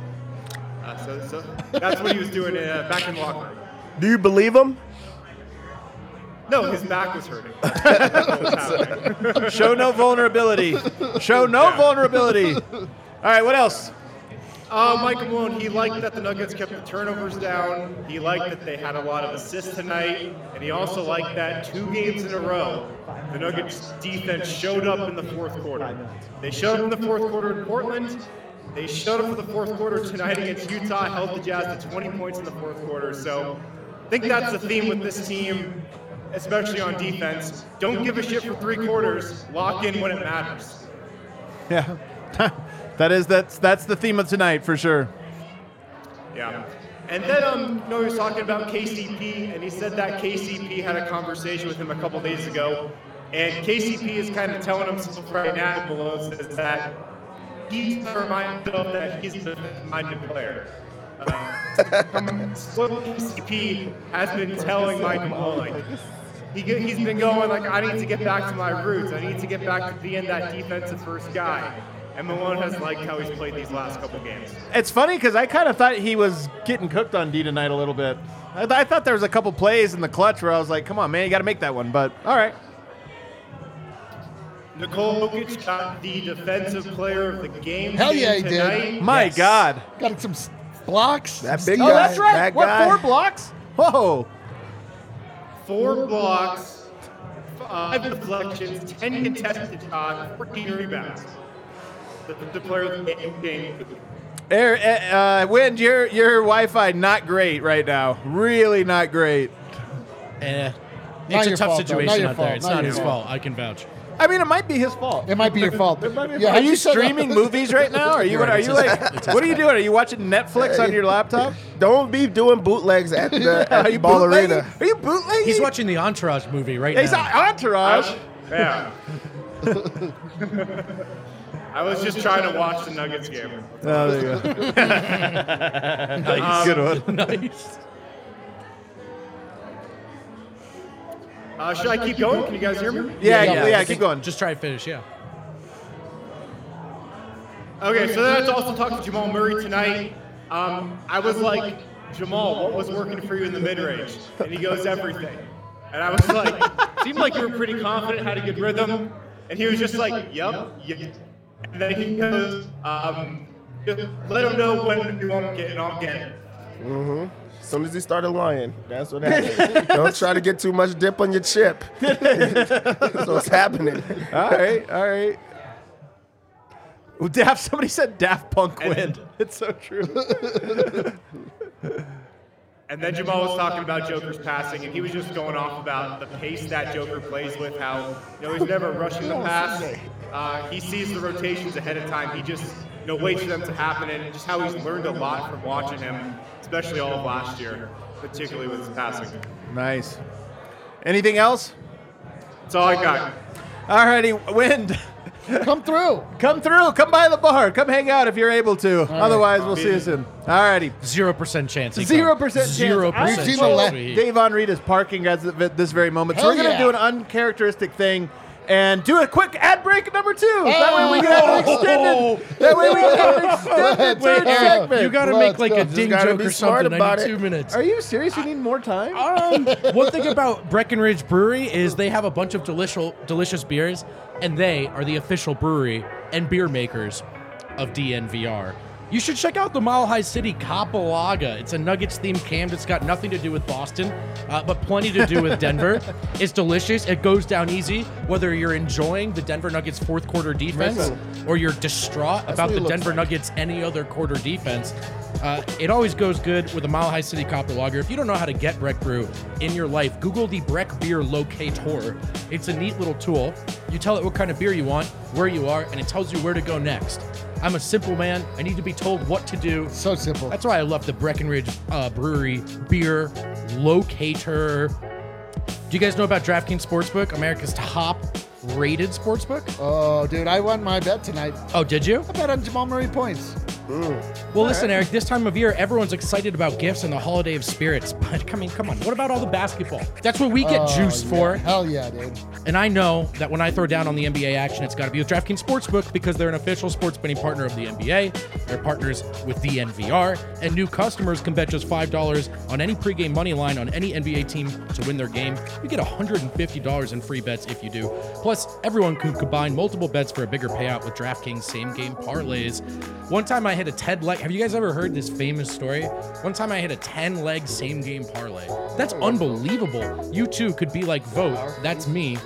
Uh, so, so that's what he was doing uh, back in the locker room. Do you believe him? No, his back was hurting. [laughs] That's what was happening. Show no vulnerability. Show no vulnerability. All right. What else? Uh, Mike Malone, he liked that the Nuggets kept the turnovers down. He liked that they had a lot of assists tonight, and he also liked that two games in a row, the Nuggets defense showed up in the fourth quarter. They showed up in the fourth quarter in Portland. They showed up for the fourth quarter tonight against Utah, held the Jazz to 20 points in the fourth quarter. So I think that's the theme with this team, especially on defense. Don't give a shit for three quarters. Lock in when it matters. Yeah. [laughs] that is that's that's the theme of tonight for sure. Yeah. And then, um, you know, he was talking about KCP, and he said that KCP had a conversation with him a couple days ago, and KCP is kind of telling himself right now, Malone says that he's to remind himself that he's a minded player. Uh, [laughs] what KCP has been telling Mike Malone. He, get- he's been going like, I need to get back to my roots. I need to get back to being that defensive first guy. And Malone has liked how he's played these last couple games. It's funny because I kind of thought he was getting cooked on D tonight a little bit. I, th- I thought there was a couple plays in the clutch where I was like, "Come on, man, you got to make that one." But all right, Nikola Jokic got the defensive player of the game. Hell yeah, he did. my Yes. God. Got some blocks. That big Oh, guy. that's right. That What guy. four blocks? Whoa. Four blocks, five deflections, 10 contested shots, 14 rebounds. The, the player of the game. game. Air, uh, Wind, your your Wi-Fi not great right now. Really not great. Eh. Not It's a tough fault, situation Not your out there. It's Not not, his fault. fault. I can vouch. I mean, it might be his fault. It might be your fault. [laughs] Yeah, are you streaming movies right now? Are you? You're right, Are you like? What are you doing? Are you watching Netflix on your laptop? [laughs] Don't be doing bootlegs at the [laughs] at Are the you ball bootlegging? arena. Are you bootlegging? He's watching the Entourage movie right He's now. on Entourage. Yeah. I was just trying to watch the Nuggets game. Oh, there you go. Nice. Um, Good one. nice. Uh, should I keep going? Can you guys hear me? Yeah, yeah, Yeah, yeah. yeah. keep going. Just try to finish, yeah. Okay, so then I also talked to Jamal Murray tonight. Um, I was like, Jamal, what was working for you in the mid range? And he goes, everything. And I was [laughs] like, seemed like you were pretty confident, had a good rhythm. And he was just like, yep, yep. And then he goes, um, just let him know when you want to get, it, I'll get it. As soon as he started lying, that's what happened. [laughs] Don't try to get too much dip on your chip. [laughs] that's what's happening. All right, all right. Well, Daft, somebody said Daft Punk And- win. It's so true. [laughs] And then Jamal was talking about Joker's passing, and he was just going off about the pace that Joker plays with, how you know he's never rushing the pass. Uh, he sees the rotations ahead of time. He just you know waits for them to happen, and just how he's learned a lot from watching him, especially all of last year, particularly with his passing. nice. Anything else? That's all I got. All righty, Wind. Come through. [laughs] Come through. Come by the bar. Come hang out if you're able to. Otherwise, we'll see you soon. All righty. Zero percent chance. he Zero comes. percent chance. Zero I- percent We've chance. la- Dave Von Reed is parking at th- this very moment. so Hell we're going to yeah. do an uncharacteristic thing and do a quick ad break number two. That way we can have an extended. That way we can have an [laughs] extended third Wait, uh, segment. You got to Let's make like go. a ding gotta joke be or smart something. I about need it. two minutes. Are you serious? You need more time? Um, one thing about Breckenridge Brewery is they have a bunch of delicious, delicious beers, and they are the official brewery and beer makers of DNVR. You should check out the Mile High City Copper Lager. It's a Nuggets themed camp. It's got nothing to do with Boston, uh, but plenty to do with [laughs] Denver. it's delicious. It goes down easy, whether you're enjoying the Denver Nuggets fourth quarter defense or you're distraught about the Denver like. Nuggets any other quarter defense. Uh, it always goes good with a Mile High City Copper Lager. If you don't know how to get Breck Brew in your life, Google the Breck Beer Locator. It's a neat little tool. You tell it what kind of beer you want, where you are, and it tells you where to go next. I'm a simple man. I need to be told what to do. So simple. That's why I love the Breckenridge uh, Brewery Beer Locator. Do you guys know about DraftKings Sportsbook, America's top rated sportsbook? Oh, dude, I won my bet tonight. Oh, did you? I bet on Jamal Murray points. Well, listen, Eric. This time of year, everyone's excited about gifts and the holiday of spirits. [laughs] But I mean, come on. What about all the basketball? That's what we get Oh, juiced yeah. for. Hell yeah, dude. And I know that when I throw down on the NBA action, it's got to be with DraftKings Sportsbook because they're an official sports betting partner of the NBA. They're partners with DNVR, and new customers can bet just five dollars on any pregame money line on any NBA team to win their game. You get $150 in free bets if you do. Plus, everyone can combine multiple bets for a bigger payout with DraftKings same game parlays. One time I hit a 10 leg. Have you guys ever heard this famous story? One time I hit a 10 leg same game parlay. That's unbelievable. You too could be like Vogt. That's me.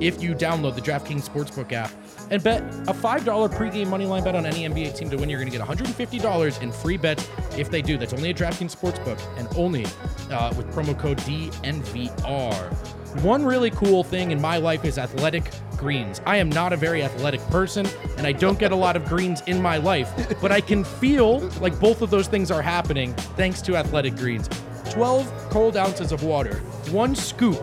If you download the DraftKings Sportsbook app and bet a $5 pregame moneyline bet on any NBA team to win, you're going to get $150 in free bets if they do. That's only at DraftKings Sportsbook and only uh, with promo code DNVR. One really cool thing in my life is athletic greens. I am not a very athletic person and I don't get a lot of greens in my life, but I can feel like both of those things are happening thanks to athletic greens. 12 cold ounces of water, one scoop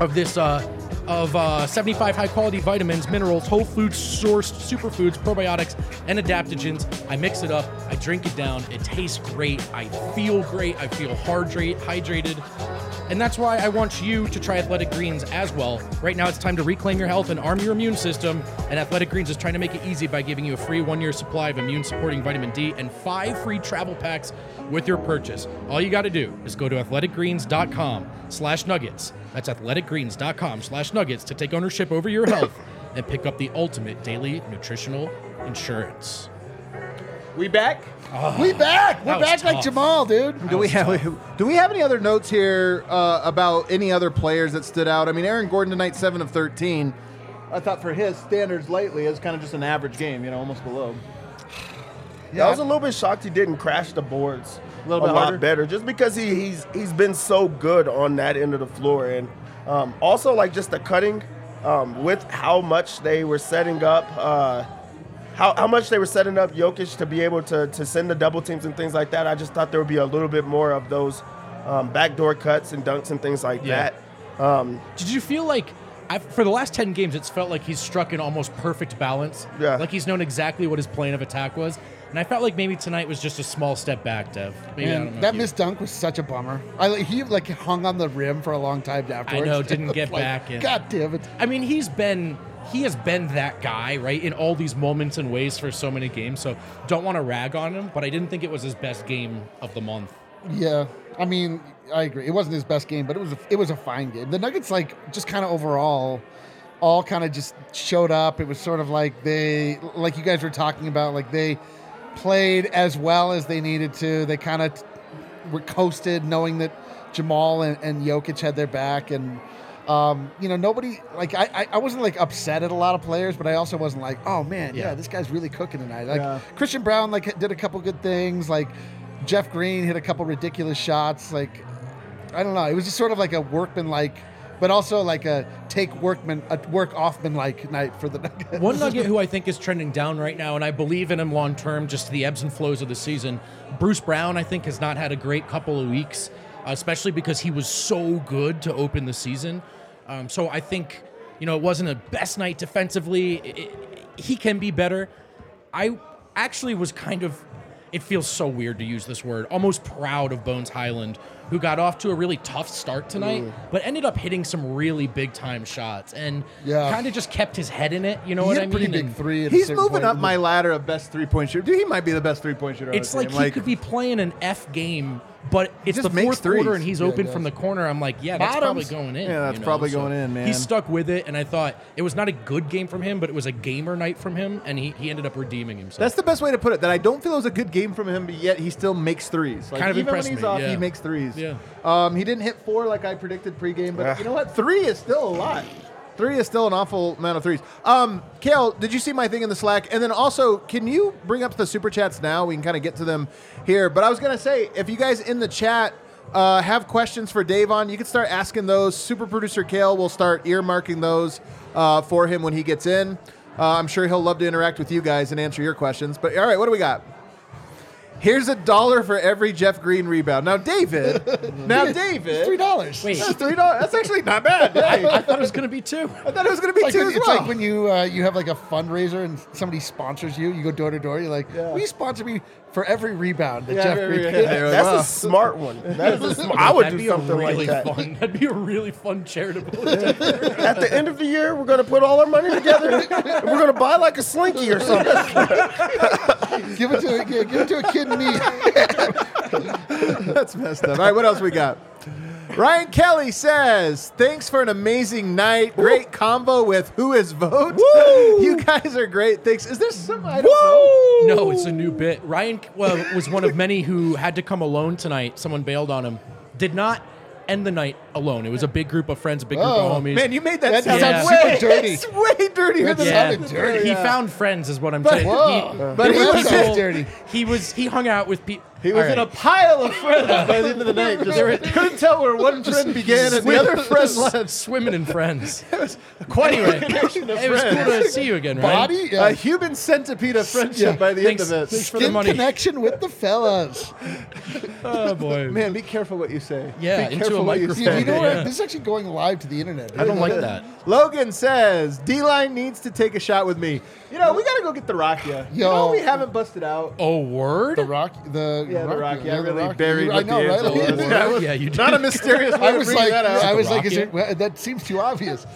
of this uh, of uh, 75 high quality vitamins, minerals, whole food sourced superfoods, probiotics, and adaptogens. I mix it up, I drink it down. It tastes great. I feel great. I feel hydrate, hydrated. And that's why I want you to try Athletic Greens as well. Right now, it's time to reclaim your health and arm your immune system. And Athletic Greens is trying to make it easy by giving you a free one year supply of immune supporting vitamin D and five free travel packs with your purchase. All you got to do is go to athleticgreens.com slash nuggets. That's athleticgreens.com slash nuggets to take ownership over your health and pick up the ultimate daily nutritional insurance. We back? we back. We're that was back like. Jamal, dude. Do we have [laughs] do we have any other notes here uh, about any other players that stood out? I mean, Aaron Gordon tonight, seven of thirteen. I thought for his standards lately, it's kind of just an average game, you know, almost below. Yeah, I was a little bit shocked he didn't crash the boards A little bit lot better, just because he, he's he's been so good on that end of the floor, and um, also like just the cutting um, with how much they were setting up. Uh, how, how much they were setting up Jokic to be able to, to send the double teams and things like that. I just thought there would be a little bit more of those um, backdoor cuts and dunks and things like Yeah. that. Um, Did you feel like I, for the last 10 games, it's felt like he's struck an almost perfect balance? Yeah. Like he's known exactly what his plan of attack was. And I felt like maybe tonight was just a small step back, Dev. Maybe I don't know Man, that missed dunk was such a bummer. I like he like hung on the rim for a long time afterwards. I know, didn't [laughs] get Like, back in. God damn it! I mean, he's been he has been that guy, right, in all these moments and ways for so many games. So don't want to rag on him, but I didn't think it was his best game of the month. Yeah, I mean, I agree. It wasn't his best game, but it was a, it was a fine game. The Nuggets, like, just kind of overall, all kind of just showed up. It was sort of like they, like you guys were talking about, like they played as well as they needed to. They kind of were coasted, knowing that Jamal and, and Jokic had their back, and um, you know, nobody like I, I I wasn't like upset at a lot of players, but I also wasn't like, oh man, yeah, Yeah. this guy's really cooking tonight. Like Yeah. Christian Braun, like did a couple good things, like. Jeff Green hit a couple ridiculous shots. Like, I don't know. It was just sort of like a workman like, but also like a take workman, a work offman like night for the Nuggets. One nugget who I think is trending down right now, and I believe in him long term, just the ebbs and flows of the season. Bruce Brown, I think, has not had a great couple of weeks, especially because he was so good to open the season. Um, so I think, you know, it wasn't a best night defensively. It- it- he can be better. I actually was kind of, it feels so weird to use this word, almost proud of Bones Hyland, who got off to a really tough start tonight, mm. but ended up hitting some really big time shots and Yeah. kind of just kept his head in it. You know he what hit I a mean? pretty big And three. At He's certain moving point. up my ladder of best three point shooter. Dude, he might be the best three point shooter. It's the like he could be playing an F game, but it's the makes fourth quarter and he's Yeah, open from the corner. I'm like, yeah, that's Bottoms. probably going in. Yeah, that's you know? probably So going in, man. He stuck with it, and I thought it was not a good game from him, but it was a gamer night from him, and he, he ended up redeeming himself. That's the best way to put it. That I don't feel it was a good game from him, but yet he still makes threes. Like, Kind of even when he's me, off, yeah. he makes threes. Yeah. Um, he didn't hit four like I predicted pregame, but you know what? Three is still a lot. Three is still an awful amount of threes. Um, Kale, did you see my thing in the Slack? And then also, can you bring up the super chats now? We can kind of get to them here. But I was gonna say, if you guys in the chat uh, have questions for Davon, you can start asking those. Super producer Kale will start earmarking those uh, for him when he gets in. Uh, I'm sure he'll love to interact with you guys and answer your questions. But all right, what do we got? Here's a dollar for every Jeff Green rebound. Now, David. [laughs] now, David. three dollars. Wait, That's three dollars. That's actually not bad. Hey, I thought it was going to be two. I thought it was going to be Like two when, as it's well. like when you uh, you have like a fundraiser and somebody sponsors you. You go door to door. You're like, will you sponsor me for every rebound that Yeah, Jeff yeah, Green yeah, yeah. that's Wow. a smart one. That is a [laughs] sm- I would That'd do be a something really like that. fun. That'd be a really fun charitable. [laughs] At the end of the year, we're gonna put all our money together. and we're gonna buy like a slinky or something. [laughs] give it to a, give it to a kid in need. That's messed up. All right, what else we got? [laughs] Ryan Kelly says, "Thanks for an amazing night. Great combo with Who Is Vogt. [laughs] You guys are great. Thanks. Is there some? I don't know. No, it's a new bit. Ryan well, was one of many who had to come alone tonight. Someone bailed on him. Did not end the night alone. It was a big group of friends, a big group Oh, of homies. Man, you made that, That sound sounds way, super dirty. [laughs] It's way dirtier than yeah, sounded dirty. he Yeah. found friends, is what I'm saying. Whoa. He, But he That was- sounds dirty. he was he hung out with people. He was in a pile of friends [laughs] by the end of the night. Just [laughs] couldn't tell where one friend began and the other friend left. swimming in friends. Quite Anyway, a connection of it was friends. cool to see you again, Ryan. Body? Yeah. A human centipede of friendship Yeah. by the Thanks, end of it. thanks for the Skin money. connection with the fellas. Oh boy, Man, be careful what you say. Yeah, be into careful a what you microphone. You, say. know what? This is actually going live to the internet. I don't like that. Logan says D line needs to take a shot with me. You know, we gotta go get the Rakia. You know, Yo. we haven't busted out. Oh word. The rock, the Yeah, the Rocky, Rocky. I the really buried I with know, the right? Angela. Like, [laughs] That was Yeah, you did. Not a mysterious way I to was bring like, that out. I was like, is it, well, that seems too obvious.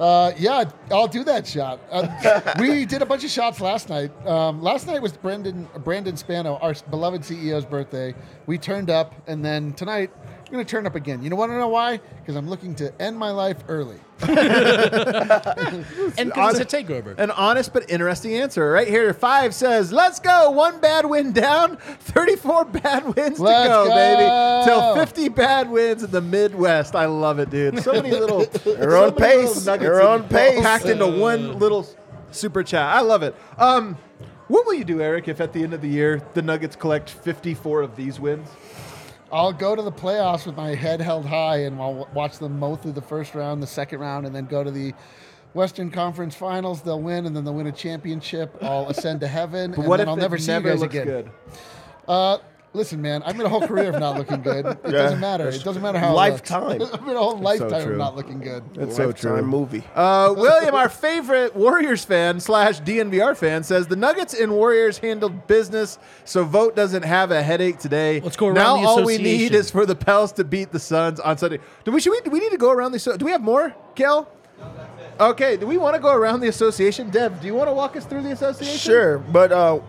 Uh, yeah, I'll do that shot. Uh, [laughs] we did a bunch of shots last night. Um, last night was Brendan Brandon Spano, our beloved CEO's birthday. We turned up, and then tonight we're gonna turn up again. You know want to know why? Because I'm looking to end my life early. [laughs] and because it's a takeover. An honest but interesting answer. Right here, five says, "Let's go. One bad win down, thirty-four bad wins Let's to go, go. baby. Till fifty bad wins in the Midwest. I love it, dude. So many little, You're [laughs] so on pace. nuggets You're on pace. packed into one little super chat. I love it. Um, what will you do, Eric, if at the end of the year the Nuggets collect fifty-four of these wins? I'll go to the playoffs with my head held high, and I'll watch them mow through the first round, the second round, and then go to the Western Conference Finals. They'll win, and then they'll win a championship. I'll ascend to heaven, But and what then if I'll never see never you guys again. good? Uh, listen, man, I've been a whole career of not looking good. It Yeah, doesn't matter. It doesn't matter how it Lifetime. [laughs] I've been a whole so lifetime true. of not looking good. That's so Lifetime true. movie. Uh, William, our favorite Warriors fan slash DNVR fan, says the Nuggets and Warriors handled business, so Vogt doesn't have a headache today. Let's go around now. the all we need is for the Pels to beat the Suns on Sunday. Do we? Should we? Do we need to go around the? asso- Do we have more, Kel? Okay. Do we want to go around the association? Dev, do you want to walk us through the association? Sure, but uh,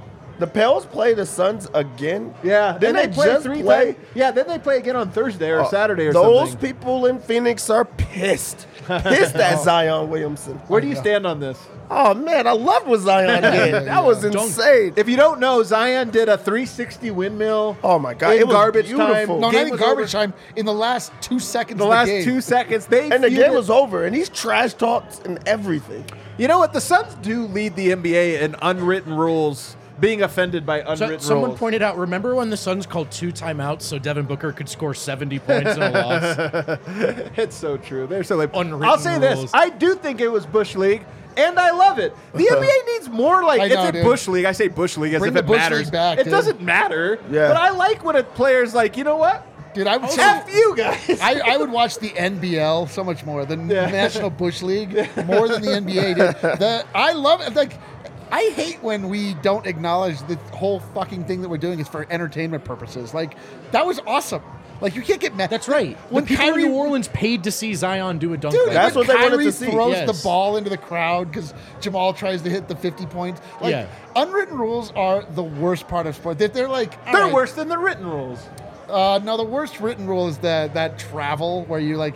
the Pels play the Suns again. Yeah. Then they, play just three play? times. Yeah. Then they play again on Thursday or Uh, Saturday or Those something. Those people in Phoenix are pissed. Pissed at [laughs] Zion Williamson. Where do you stand on this? Oh man, I loved what Zion [laughs] did. That was insane. If you don't know, Zion did a 360 windmill. Oh my God, In it was garbage beautiful. time. No, Game not in was garbage over. time. In the last two seconds of The of last the game. two seconds, they and the feuded- game was over, and he's trash talked and everything. You know what? The Suns do lead the NBA in unwritten rules, being offended by So- unwritten someone rules. pointed out. Remember when the Suns called two timeouts so Devin Booker could score 70 points in a loss? [laughs] it's so true. They're so like. Unwritten I'll say this. I do think it was Bush League, and I love it. The [laughs] NBA needs more like I it's know, a dude. Bush League. I say Bush League as Bring if the it Bush matters. League back, it dude. doesn't matter. Yeah. But I like when a player's like, you know what? Dude, I would say F you guys. I, I would watch the NBL so much more, than the Yeah. National Bush League, [laughs] more than the NBA did. The, I love it. Like, I hate when we don't acknowledge the whole fucking thing that we're doing is for entertainment purposes. Like, that was awesome. Like, you can't get mad. That's right. When When people Kyrie- in New Orleans paid to see Zion do a dunk. Dude, like That's when what they wanted to see. throws Yes. the ball into the crowd because Jamal tries to hit the 50 points. Like, Yeah. unwritten rules are the worst part of sport. They're, they're like, all They're right, worse than the written rules. Uh, no, the worst written rule is that that travel where you like,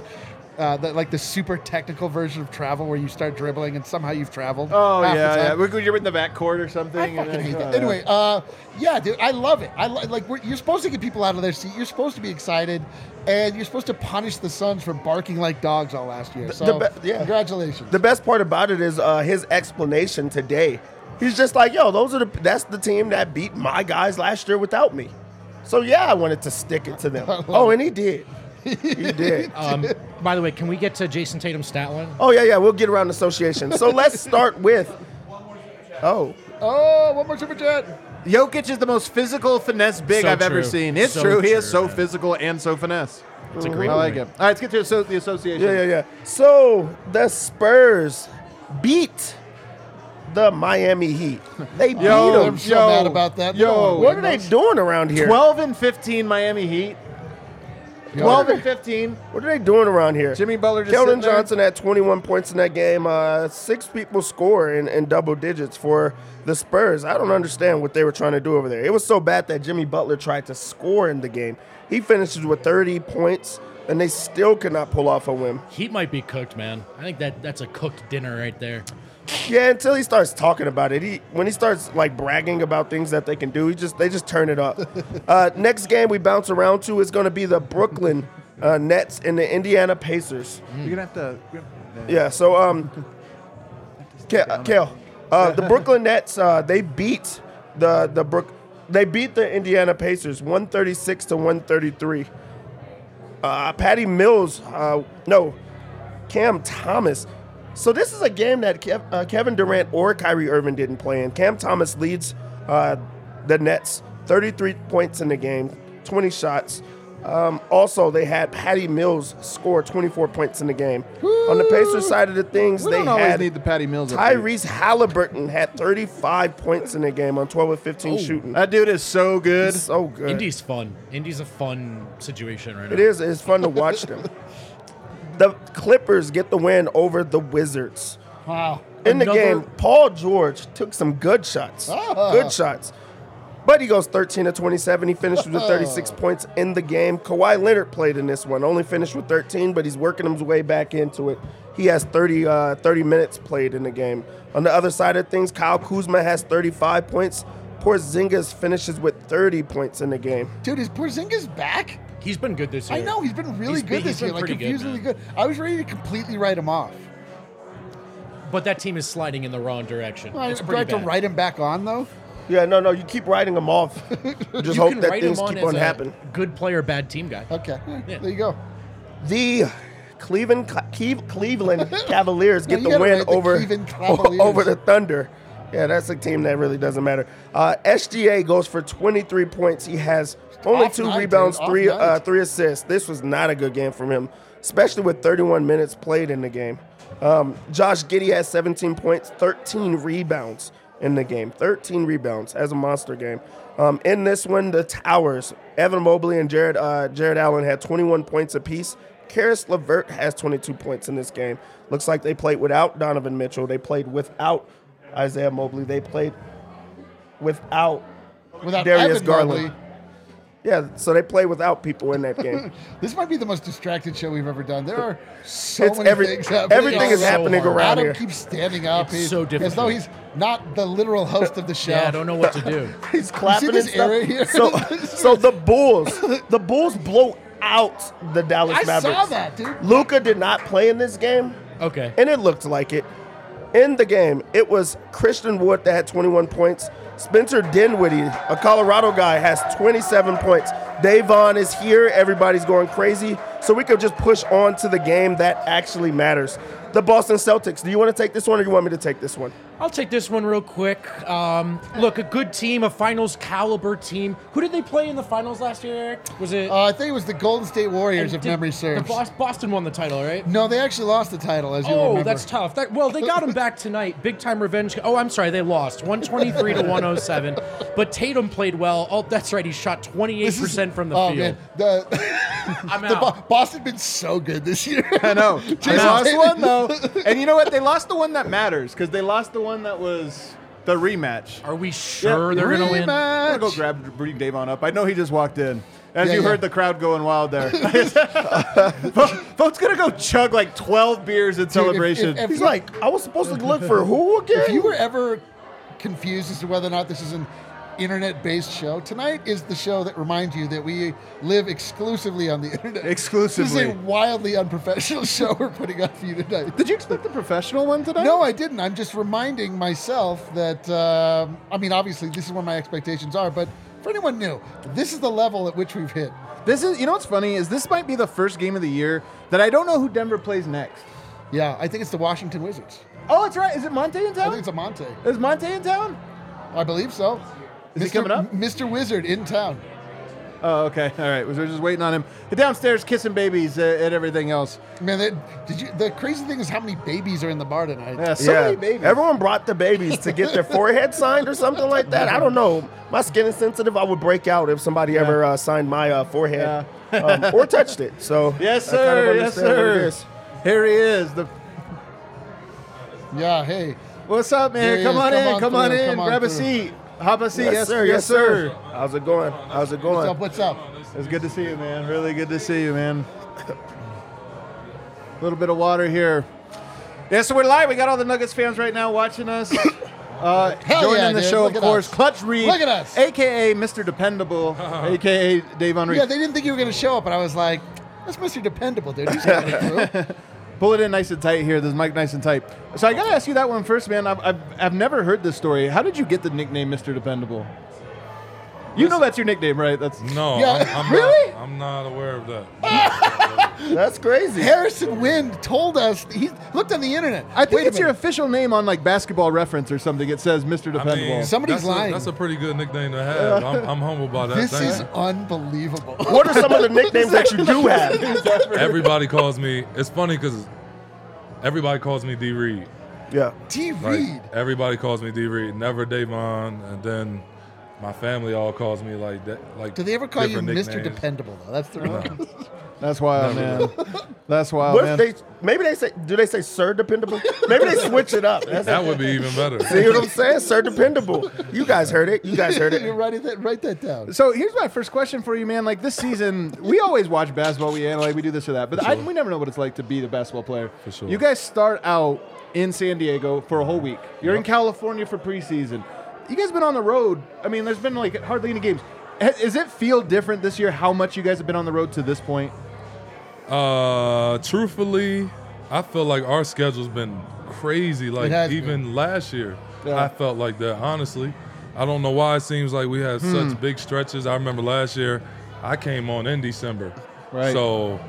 uh, that like the super technical version of travel where you start dribbling and somehow you've traveled. Oh yeah, yeah. We're- You're in the back court or something. I and fucking hate that. Anyway, uh, yeah, dude, I love it. I li- like we're, you're supposed to get people out of their seat. You're supposed to be excited, and you're supposed to punish the Suns for barking like dogs all last year. So, the be- yeah. congratulations. The best part about it is uh, his explanation today. He's just like, "Yo, those are the that's the team that beat my guys last year without me." So yeah, I wanted to stick it to them. [laughs] Oh, and he did. [laughs] He did. Um, by the way, can we get to Jayson Tatum's stat line? Oh yeah, yeah. We'll get around association. So let's start with. Oh, oh, one more super chat. Jokic is the most physical finesse big So I've ever true. seen. It's So true. He is true. so physical and so finesse. It's a great I like point. it. All right, let's get to asso- the association. yeah, yeah, yeah. So the Spurs beat the Miami Heat. They [laughs] beat Yo, them. I'm so mad about that. Yo, What are they doing around here? 12 and 15 Miami Heat. 12 and 15. What are they doing around here? Jimmy Butler just Keldon sitting there. Johnson had 21 points in that game. Uh, six people score in, in double digits for the Spurs. I don't understand what they were trying to do over there. It was so bad that Jimmy Butler tried to score in the game. He finishes with 30 points, and they still could not pull off a win. Heat might be cooked, man. I think that that's a cooked dinner right there. Yeah, until he starts talking about it. He when he starts like bragging about things that they can do, he just they just turn it up. [laughs] uh, next game we bounce around to is going to be the Brooklyn uh, Nets and the Indiana Pacers. You're gonna have to. Yeah, so um, [laughs] Kale, uh, Kale uh, the [laughs] Brooklyn Nets uh, they beat the the Brook they beat the Indiana Pacers 136 to 133. Uh, Patty Mills, uh, no, Cam Thomas. So this is a game that Kev, uh, Kevin Durant or Kyrie Irving didn't play in. Cam Thomas leads uh, the Nets 33 points in the game, 20 shots. Um, also, they had Patty Mills score 24 points in the game. On the Pacers side of the things, We they don't always had need the Patty Mills. up here. Tyrese Halliburton had 35 points in the game on 12 of 15 shooting. That dude is so good. It's so good. Indy's fun. Indy's a fun situation right now. It is. It's fun to watch them. [laughs] The Clippers get the win over the Wizards. Wow. In the game, Paul George took some good shots. Ah. Good shots. But he goes 13 to 27. He finished with 36 points in the game. Kawhi Leonard played in this one. Only finished with 13, but he's working his way back into it. He has 30, uh, 30 minutes played in the game. On the other side of things, Kyle Kuzma has 35 points. Porzingis finishes with 30 points in the game. Dude, is Porzingis back? He's been good this year. I know he's been really He's good been- this year, like pretty good, good, I was ready to completely write him off. But that team is sliding in the wrong direction. I it's tried pretty to write him back on though. Yeah, no, no, you keep writing them off. [laughs] Just you hope that things on keep on happening. Good player, bad team guy. Okay, Yeah. there you go. The Cleveland Cleve- Cleveland [laughs] Cavaliers get you the win write the over [laughs] over the Thunder. Yeah, that's a team that really doesn't matter. Uh, SGA goes for 23 points. He has only Off two night, rebounds, dude. Three uh, three assists. This was not a good game from him, especially with 31 minutes played in the game. Um, Josh Giddey has 17 points, 13 rebounds in the game. 13 rebounds as a monster game. Um, in this one, the Towers, Evan Mobley and Jared uh, Jarrett Allen had 21 points apiece. Caris LeVert has 22 points in this game. Looks like they played without Donovan Mitchell. They played without Isaiah Mobley. They played without Without Darius Evan Garland. Mobley, yeah. So they play without people in that game. [laughs] this might be the most distracted show we've ever done. There are so It's many every- things happening. everything is so happening hard. around Adam here. keeps standing up. It's He's- so As though he's not the literal host of the show. Yeah, I don't know what to do. [laughs] He's clapping this and stuff. area here? [laughs] So, so the Bulls, the Bulls blow out the Dallas I Mavericks. saw that, dude. Luka did not play in this game. Okay. and it looked like it. In the game, it was Christian Wood that had 21 points. Spencer Dinwiddie, a Colorado guy, has 27 points. Davon is here. Everybody's going crazy. So we could just push on to the game that actually matters. The Boston Celtics. Do you want to take this one or do you want me to take this one? I'll take this one real quick. Um, look, a good team, a finals caliber team. Who did they play in the finals last year, Eric? Was it? Uh, I think it was the Golden State Warriors, and if memory the serves. Bos- Boston won the title, right? no, they actually lost the title, as you Oh, remember. that's tough. That, well, they got him back tonight. Big time revenge. Oh, I'm sorry, they lost 123 to 107. But Tatum played well. Oh, that's right. He shot 28 percent from the oh, field. Man. The, [laughs] I'm [laughs] the Bo- out. Boston been so good this year. [laughs] I know. [laughs] They Jason lost one though, and you know what? They lost the one that matters because they lost the one that was the rematch. Are we sure Yeah, they're gonna win? I'm gonna go Rematch. grab bring Davon up. I know he just walked in. As Yeah, you yeah. heard the crowd going wild there. [laughs] Folks gonna go chug like 12 beers in celebration. if- if- He's like, I was supposed to look for who again? If you were ever confused as to whether or not this is an internet-based show, tonight is the show that reminds you that we live exclusively on the internet. Exclusively. This is a wildly unprofessional [laughs] show we're putting up for you tonight. Did you expect the professional one today? No, I didn't. I'm just reminding myself that, um, I mean, obviously, this is where my expectations are, but for anyone new, this is the level at which we've hit. This is. You know what's funny is this might be the first game of the year that I don't know who Denver plays next. Yeah, I think it's the Washington Wizards. Oh, that's right. Is it Monte in town? I think it's a Monte. Is Monte in town? I believe so. Is he Mr. coming up? Mr. Wizard in town. Oh, okay. All right. We're just waiting on him. Downstairs kissing babies uh, and everything else. Man, that, did you? The crazy thing is how many babies are in the bar tonight. Yeah, so yeah. many babies. Everyone brought the babies to get their [laughs] forehead signed or something like that. I don't know. My skin is sensitive. I would break out if somebody ever uh, signed my uh, forehead um, or touched it. So [laughs] Yes, I kind of sir. Yes, understand what it sir. is. Here he is. The Yeah, hey. what's up, man? Come is. on Come in. Come on in. Come on Grab a seat. Hop a seat. Yes, sir. Yes, sir. How's it going? How's it going? What's up? What's up? It's good to see you, man. Really good to see you, man. A [coughs] little bit of water here. Yeah, so we're live. We got all the Nuggets fans right now watching us. [coughs] Uh, Hell joining yeah, the dude. show, Look of course, us. Clutch Reed. Look at us. AKA Mr. Dependable, [laughs] AKA Dave Henry. Yeah, they didn't think you were going to show up, and I was like, that's Mr. Dependable, dude. He's through. [laughs] Pull it in nice and tight here. This mic nice and tight. So I got to ask you that one first, man. I've, I've, I've never heard this story. How did you get the nickname Mr. Dependable? You know that's your nickname, right? That's No, Yeah, I'm, I'm really? Not, I'm not aware of that. That's crazy. Harrison Wind told us, he looked on the internet. I think Wait a it's your minute. official name on like basketball reference or something. It says Mr. I Dependable. mean, Somebody's that's lying. A, that's a pretty good nickname to have. I'm, [laughs] I'm humbled by that. This Thank is you. unbelievable. What are some of the nicknames that you do have? [laughs] Everybody calls me. It's funny because everybody calls me D Reed. Yeah. D. Like Reed. everybody calls me D Reed. Never Davon, and then my family all calls me like that. Like Do they ever call you different Mr. Dependable, though? That's the real That's wild, man. That's wild, What man. if they? Maybe they say. Do they say Sir Dependable? Maybe they switch it up. That's, That would be even better. see what I'm saying? Sir Dependable. You guys heard it. You guys heard [laughs] You're it. writing that, write that down. So here's my first question for you, man. Like this season, we always watch basketball, we analyze, we do this or that, but I, we never know what it's like to be the basketball player. For sure. You guys start out in San Diego for a whole week. You're in California for preseason. You guys been on the road. I mean, there's been like hardly any games. Ha- Does it feel different this year? How much you guys have been on the road to this point? Uh, truthfully, I feel like our schedule's been crazy. Like has even last year, Yeah. I felt like that. Honestly, I don't know why it seems like we had Hmm. such big stretches. I remember last year, I came on in December. Right. So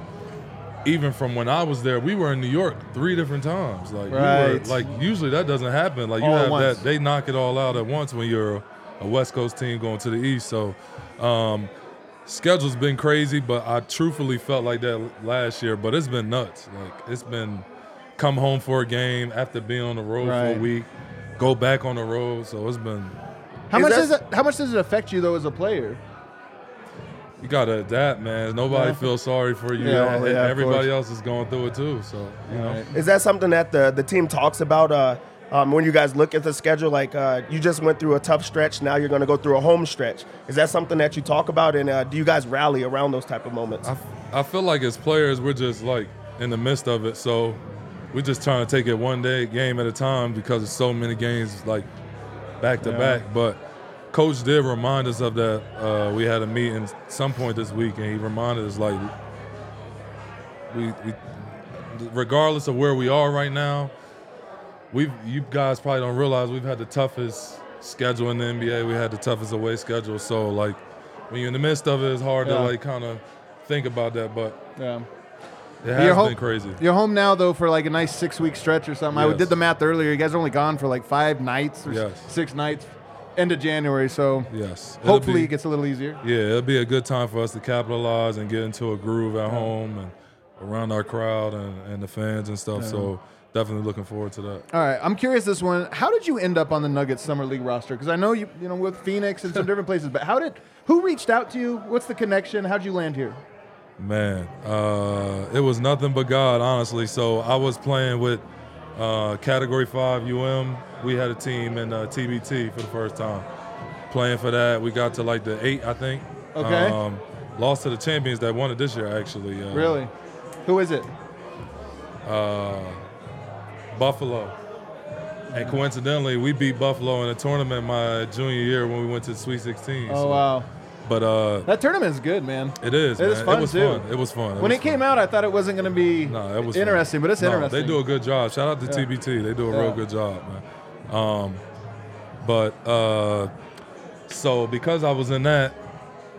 even from when I was there, we were in New York three different times. Like we Right. were, like usually that doesn't happen. Like you All have that they knock it all out at once when you're a, a West Coast team going to the East. So um, schedule's been crazy, but I truthfully felt like that last year. But it's been nuts. Like it's been come home for a game after being on the road for a week, go back on the road. So it's been How Is much that- does it? How much does it affect you though as a player? You gotta adapt, man. Nobody Yeah. feels sorry for you. Yeah, yeah, Everybody else is going through it too. So you know. Is that something that the the team talks about? Uh, um, when you guys look at the schedule, like uh, you just went through a tough stretch, now you're going to go through a home stretch. Is that something that you talk about, and uh, do you guys rally around those type of moments? I, f- I feel like as players, we're just like in the midst of it. So we're just trying to take it one day, game at a time, because it's so many games like back to back. But coach did remind us of that. Uh, we had a meeting some point this week, and he reminded us like we, we regardless of where we are right now, we've you guys probably don't realize we've had the toughest schedule in the NBA. We had the toughest away schedule. So like when you're in the midst of it, it's hard Yeah. to like kind of think about that. But Yeah. it has You're home- been crazy. You're home now though for like a nice six week stretch or something. I did the math earlier. You guys are only gone for like five nights or Yes. six nights, end of January. So Yes. Hopefully be- it gets a little easier. Yeah, it'll be a good time for us to capitalize and get into a groove at home and around our crowd and, and the fans and stuff. So definitely looking forward to that. All right, I'm curious this one. How did you end up on the Nuggets summer league roster? Because I know you, you know, with Phoenix and some [laughs] different places. But how did? Who reached out to you? What's the connection? How'd you land here? Man, uh, it was nothing but God, honestly. So I was playing with uh, Category 5 UM. We had a team in uh, TBT for the first time. Playing for that, we got to like the eight, I think. Okay. Um, lost to the champions that won it this year, actually. Uh, Really? Who is it? Uh, Buffalo. And coincidentally, we beat Buffalo in a tournament my junior year when we went to the Sweet 16. Oh So- wow, But uh, that tournament is good, man. it is. It is man. fun, it was too. fun. It was fun. when it came out, I thought it wasn't going to be No, it was fun. interesting, but it's No, interesting. They do a good job. Shout out to TBT. They do a Yeah. real good job, man. Um, but uh, so because I was in that,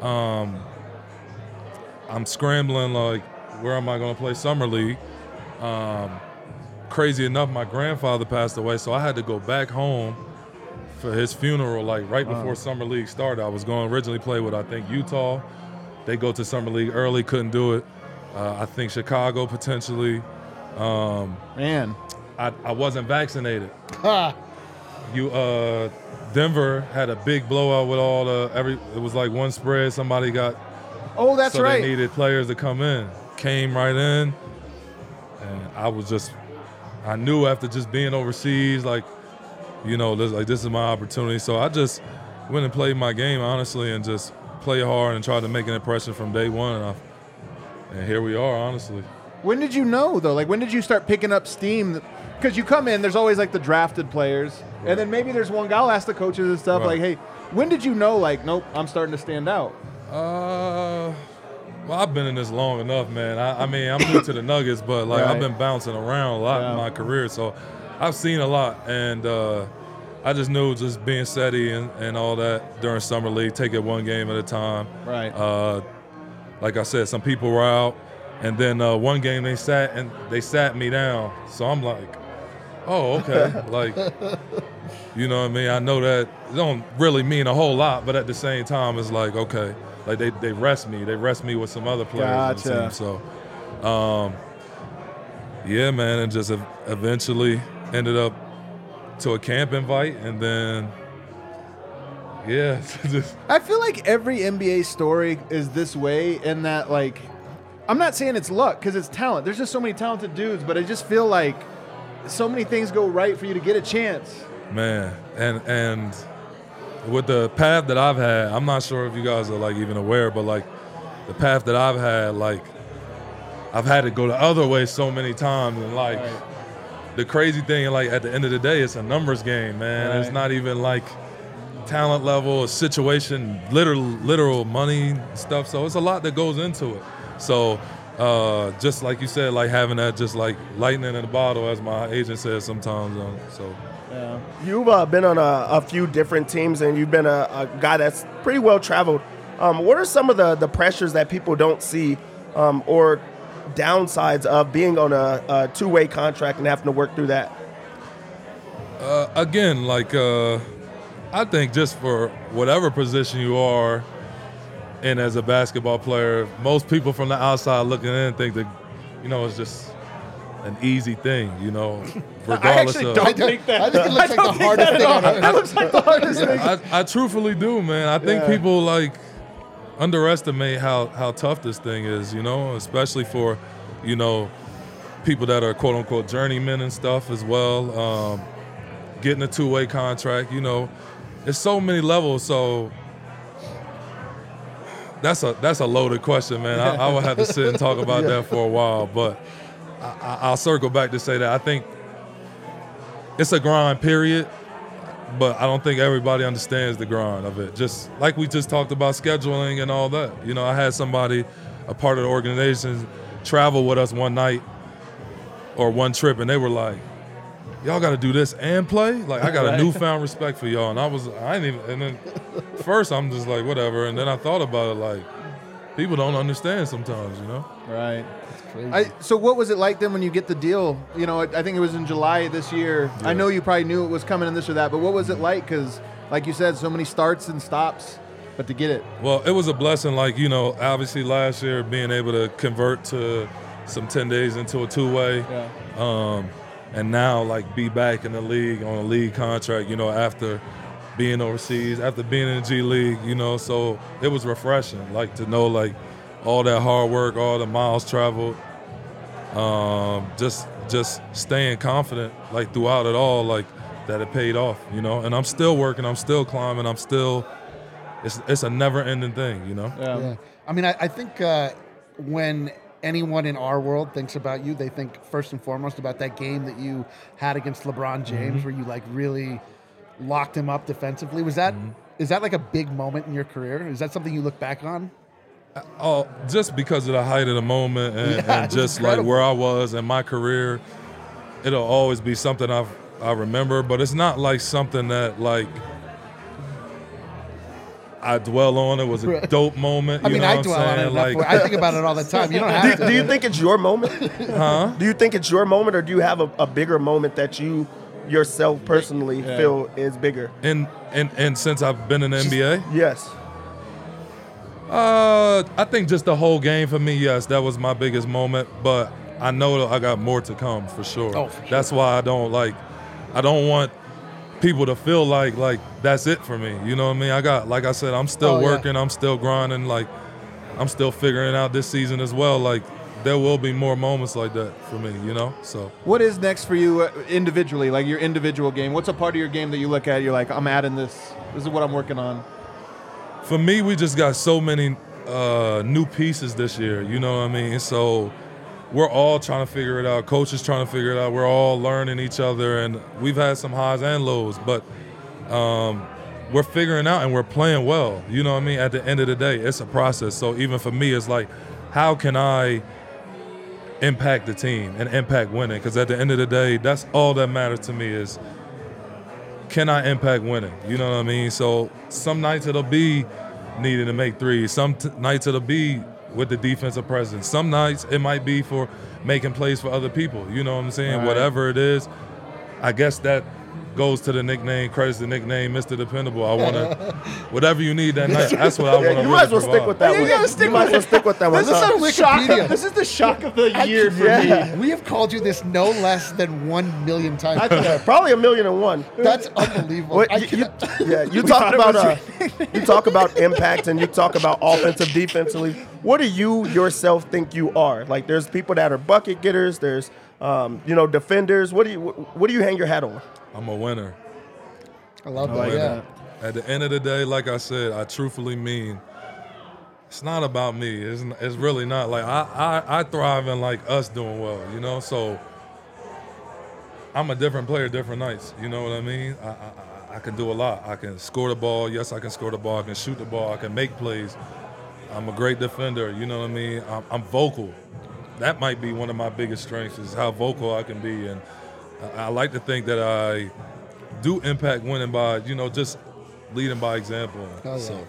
um, I'm scrambling like, where am I going to play summer league? Um, crazy enough, my grandfather passed away, so I had to go back home for his funeral, like right before summer league started. I was going to originally play with I think Utah. They go to summer league early, couldn't do it. Uh, I think Chicago potentially. Um, Man, I, I wasn't vaccinated. You uh, Denver had a big blowout with all the every. It was like one spread. Somebody got oh, that's so right. they needed players to come in. Came right in, and I was just. I knew after just being overseas, like, you know, this, like this is my opportunity. So I just went and played my game honestly, and just play hard and try to make an impression from day one. And, I, and here we are, honestly. When did you know though? Like when did you start picking up steam? Because you come in, there's always like the drafted players, and then maybe there's one guy. I'll ask the coaches and stuff Right. like, "Hey, when did you know? Like, nope, I'm starting to stand out." Uh, well, I've been in this long enough, man. I, I mean, I'm new to the Nuggets, but like Right. I've been bouncing around a lot Yeah. in my career, so I've seen a lot, and uh, I just knew just being steady and, and all that during summer league, take it one game at a time. Right. Uh, like I said, some people were out, and then uh, one game they sat and they sat me down, so I'm like, oh, okay, [laughs] like. You know what I mean? I know that it don't really mean a whole lot, but at the same time, it's like okay, like they, they rest me, they rest me with some other players on the Gotcha. team. So, um, yeah, man, and just ev- eventually ended up to a camp invite, and then yeah, [laughs] I feel like every NBA story is this way in that like I'm not saying it's luck because it's talent. There's just so many talented dudes, but I just feel like so many things go right for you to get a chance. man, and and with the path that I've had, I'm not sure if you guys are like even aware, but like the path that I've had, like I've had to go the other way so many times, and like the crazy thing, like at the end of the day, it's a numbers game, man. It's not even like talent level, situation, literal, literal money stuff. So it's a lot that goes into it. So uh, just like you said, like having that, just like lightning in a bottle, as my agent says sometimes. Um, so You've uh, been on a, a few different teams, and you've been a, a guy that's pretty well traveled. Um, what are some of the, the pressures that people don't see, um, or downsides of being on a, a two way contract and having to work through that? uh, again, like uh, I think just for whatever position you are and as a basketball player, most people from the outside looking in think that you know it's just an easy thing, you know, [laughs] regardless actually of. don't I, don't- think that. I think it looks like the hardest thing on [laughs] earth. That looks like the hardest thing. I, I truthfully do, man. I think Yeah. people like underestimate how how tough this thing is, you know, especially for, you know, people that are quote unquote journeymen and stuff as well. Um, getting a two way contract, you know, it's so many levels. So that's a that's a loaded question, man. I, I would have to sit and talk about [laughs] that for a while, but I, I'll circle back to say that I think it's a grind. Period but I don't think everybody understands the grind of it. Just like we just talked about scheduling and all that. You know, I had somebody, a part of the organization, travel with us one night or one trip, and they were like, "Y'all got to do this and play." Like I got a newfound respect for y'all, and I was, I didn't even. And then [laughs] first, I'm just like, whatever, and then I thought about it, like, people don't understand sometimes, you know. Right. Crazy. I, so what was it like then when you get the deal? You know, I I think it was in July this year. I know you probably knew it was coming in this or that, but what was it like? Because, like you said, so many starts and stops, but to get it. Well, it was a blessing. Like you know, obviously last year being able to convert to some ten days into a two way, Yeah. um, and now like be back in the league on a league contract. You know, after being overseas, after being in the G League. You know, so it was refreshing. Like to know like all that hard work, all the miles traveled, um, just just staying confident like throughout it all, like that it paid off. You know, and I'm still working. I'm still climbing. I'm still. It's it's a never ending thing. You know. Yeah. Yeah. I mean, I, I think uh, when anyone in our world thinks about you, they think first and foremost about that game that you had against LeBron James, where you like really locked him up defensively. Was that is that like a big moment in your career? Is that something you look back on? Uh, oh, just because of the height of the moment and, Yeah, and was just like where I was in my career, it'll always be something I I remember. But it's not like something that like I dwell on. It was a Right. dope moment. I you mean, know I what dwell I'm on it. saying? Like, I think about it all the time. You don't [laughs] Do, have to. do you think it's your moment? huh? Do you think it's your moment, or do you have a, a bigger moment that you yourself personally feel is bigger? And and and since I've been in the NBA, Yes. Uh, I think just the whole game for me, yes, that was my biggest moment. But I know I got more to come for sure. Oh, for That's why I don't like. I don't want people to feel like like that's it for me. You know what I mean? I got like I said, I'm still Oh, yeah. working. I'm still grinding. Like I'm still figuring out this season as well. Like there will be more moments like that for me. You know. So What is next for you uh, individually, like your individual game? What's a part of your game that you look at? You're like, I'm adding this. This is what I'm working on. For me, we just got so many uh, new pieces this year. You know what I mean? So we're all trying to figure it out. Coaches trying to figure it out. We're all learning each other, and we've had some highs and lows, but um, we're figuring out and we're playing well. You know what I mean? At the end of the day, it's a process. So even for me, it's like, how can I impact the team and impact winning? Because at the end of the day, that's all that matters to me is can I impact winning? You know what I mean? So some nights it'll be needing to make threes. Some t- nights it'll be with the defensive presence. Some nights it might be for making plays for other people. You know what I'm saying? Right. Whatever it is, I guess that goes to the nickname, credits the nickname, Mr. Dependable. I want to, [laughs] whatever you need that night, that's what I want [laughs] Yeah, to you might as well stick with that You one. gotta stick you might as well with stick with that one. This is the shock. Wikipedia. This is the shock of the year for yeah. me. [laughs] We have called you this no less than one million times. yeah, probably a million and one. That's unbelievable. What, I you, you- yeah, you talk about uh, you talk about impact and you talk about offensive, defensively. What do you yourself think you are? Like, there's people that are bucket getters. There's um, you know defenders. What do you what, what do you hang your hat on? I'm a winner. I love like that. winner. Yeah. At the end of the day, like I said, I truthfully mean it's not about me. It's, it's really not. Like I, I, I thrive in like us doing well, you know. So I'm a different player, different nights. You know what I mean? I, I, I- I can do a lot. I can score the ball. Yes, I can score the ball. I can shoot the ball. I can make plays. I'm a great defender. You know what I mean? I'm, I'm vocal. That might be one of my biggest strengths is how vocal I can be, and I, like to think that I do impact winning by you know just leading by example. Oh, yeah. So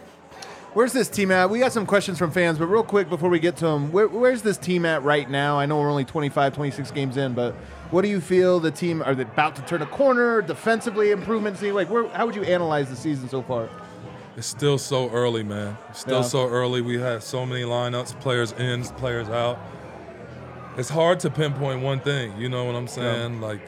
Where's this team at? We got some questions from fans, but real quick before we get to them, where, where's this team at right now? I know we're only 25, 26 games in, but what do you feel the team are they about to turn a corner defensively? Improvements? Like, where, how would you analyze the season so far? it's still so early, man. It's still Yeah. so early. We have so many lineups, players in, players out. It's hard to pinpoint one thing. You know what I'm saying? Like,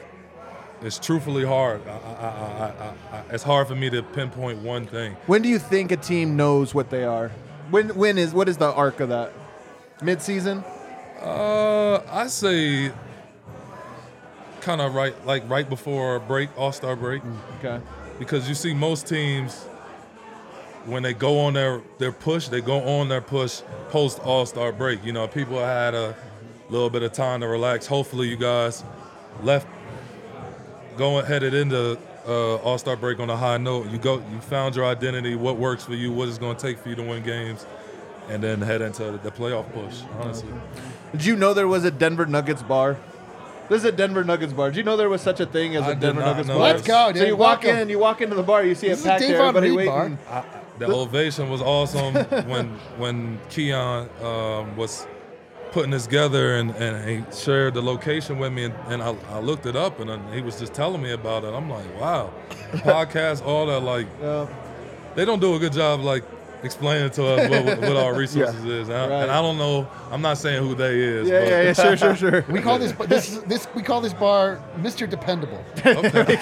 it's truthfully hard. I, I, I, it's hard for me to pinpoint one thing. When do you think a team knows what they are? When when is what is the arc of that? Mid season? Uh, I say kind of right, like right before break, All Star break. Okay. because you see most teams when they go on their their push, they go on their push post All Star break. You know, people had a little bit of time to relax. Hopefully, you guys left going headed into uh, All Star break on a high note. You go, you found your identity, what works for you, what it's going to take for you to win games, and then head into the playoff push. Honestly, Did you know there was a Denver Nuggets bar? This is a Denver Nuggets bar. Did you know there was such a thing as a I Denver Nuggets bar? Let's go, dude. So you walk Welcome. in, you walk into the bar, you see This a packed, Davon everybody Reed waiting. I, the ovation was awesome [laughs] when when Keon um, was putting this together and, and he shared the location with me and, and I, I looked it up and then he was just telling me about it. I'm like, wow, [laughs] podcast, all that like Yeah. they don't do a good job like explaining to us what, what our [laughs] resources is. And, I, Right. and I don't know. I'm not saying who they is. Yeah, but yeah, yeah, sure, sure, sure. We call this this this we call this bar Mr. Dependable. [laughs] Okay.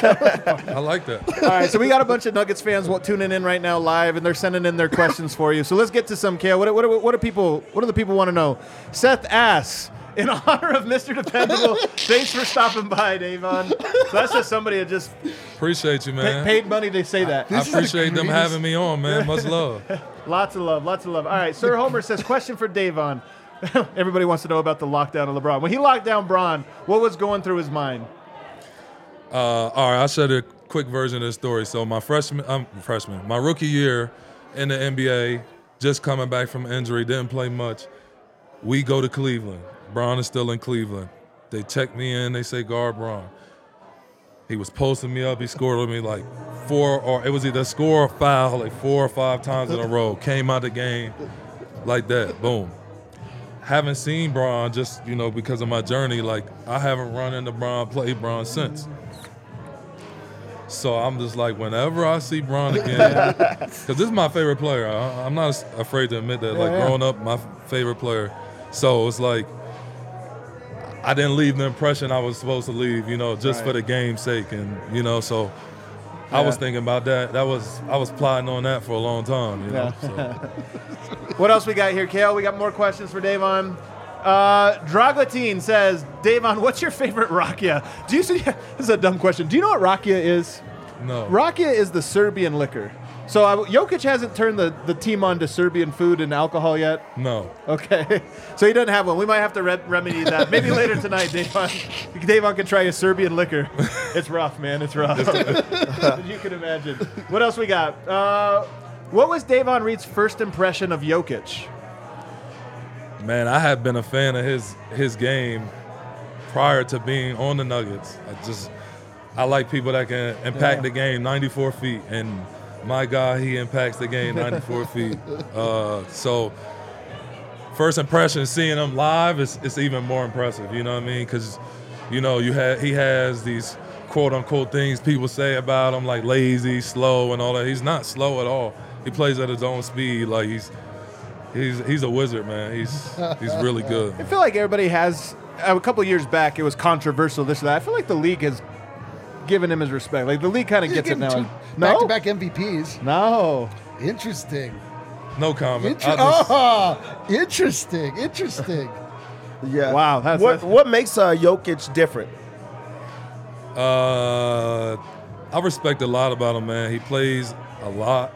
I like that. All right, so we got a bunch of Nuggets fans wa- tuning in right now live, and they're sending in their questions for you. So let's get to some. Kale, what, what, what do people? What do the people want to know? Seth asks, in honor of Mr. Dependable, [laughs] thanks for stopping by, Davon. So that's just somebody that just Appreciate you, pa- man. paid money to say that. I appreciate them having me on, man. Much love. [laughs] Lots of love, lots of love. All right, Sir Homer says, question for Davon. [laughs] Everybody wants to know about the lockdown of LeBron. When he locked down Bron, what was going through his mind? Uh, all right, I'll share the quick version of the story. So my freshman, I'm freshman, my rookie year in the NBA, just coming back from injury, didn't play much. We go to Cleveland. Bron is still in Cleveland. They check me in. They say guard Bron. He was posting me up. He scored with me like four, or it was either score or foul, like four or five times in a row. Came out the game like that. Boom. Haven't seen Bron just you know because of my journey. Like I haven't run into Bron, played Bron since. So I'm just like, whenever I see Bron again, [laughs] because this is my favorite player. I, I'm not afraid to admit that. Like yeah. growing up, my favorite player. So it's like I didn't leave the impression I was supposed to leave, you know, just for the game's sake, and you know, so I was thinking about that. That was I was plotting on that for a long time, you know. So. [laughs] What else we got here, Kale? We got more questions for Davon. Uh, Draglatine says, Davon, what's your favorite rakia? Do you see? [laughs] This is a dumb question. Do you know what rakia is? No. Rakia is the Serbian liquor. So uh, Jokic hasn't turned the, the team on to Serbian food and alcohol yet. No. Okay, [laughs] so he doesn't have one. We might have to re- remedy that. Maybe later tonight, Davon. Davon can try a Serbian liquor. [laughs] It's rough, man. It's rough. [laughs] you can imagine. What else we got? Uh, what was Davon Reed's first impression of Jokic? Man, I have been a fan of his his game prior to being on the Nuggets. I just I like people that can impact the game 94 feet, and my God, he impacts the game 94 [laughs] feet. Uh, so first impression, seeing him live is it's even more impressive. You know what I mean? Because you know you had he has these quote unquote things people say about him like lazy, slow, and all that. He's not slow at all. He plays at his own speed. Like he's he's he's a wizard, man. He's he's really [laughs] good. I feel like everybody has. A couple years back, it was controversial. This or that. I feel like the league has given him his respect. Like the league kind of gets it now. No, Back to back MVPs. no. Interesting. No comment. Inter- I just- oh, interesting. Interesting. [laughs] Yeah. Wow, that's- what that's- what makes uh, Jokic different? Uh, I respect a lot about him, man. He plays a lot.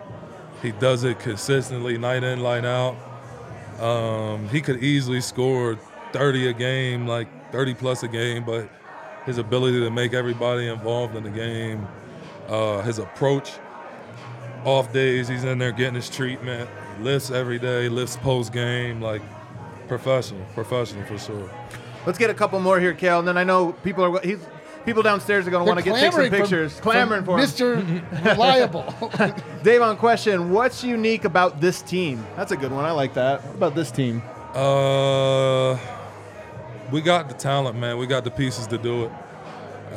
He does it consistently, night in, night out. Um, he could easily score 30 a game, like 30 plus a game, but his ability to make everybody involved in the game, uh, his approach, off days, he's in there getting his treatment. He lifts every day, lifts post game, like professional, professional for sure. Let's get a couple more here, Kale, and then I know people are he's people downstairs are going to want to get take some clamoring from- pictures, clamoring for him. Mr. [laughs] Reliable. [laughs] Dave, on question: What's unique about this team? That's a good one. I like that. What about this team? Uh, we got the talent, man. We got the pieces to do it.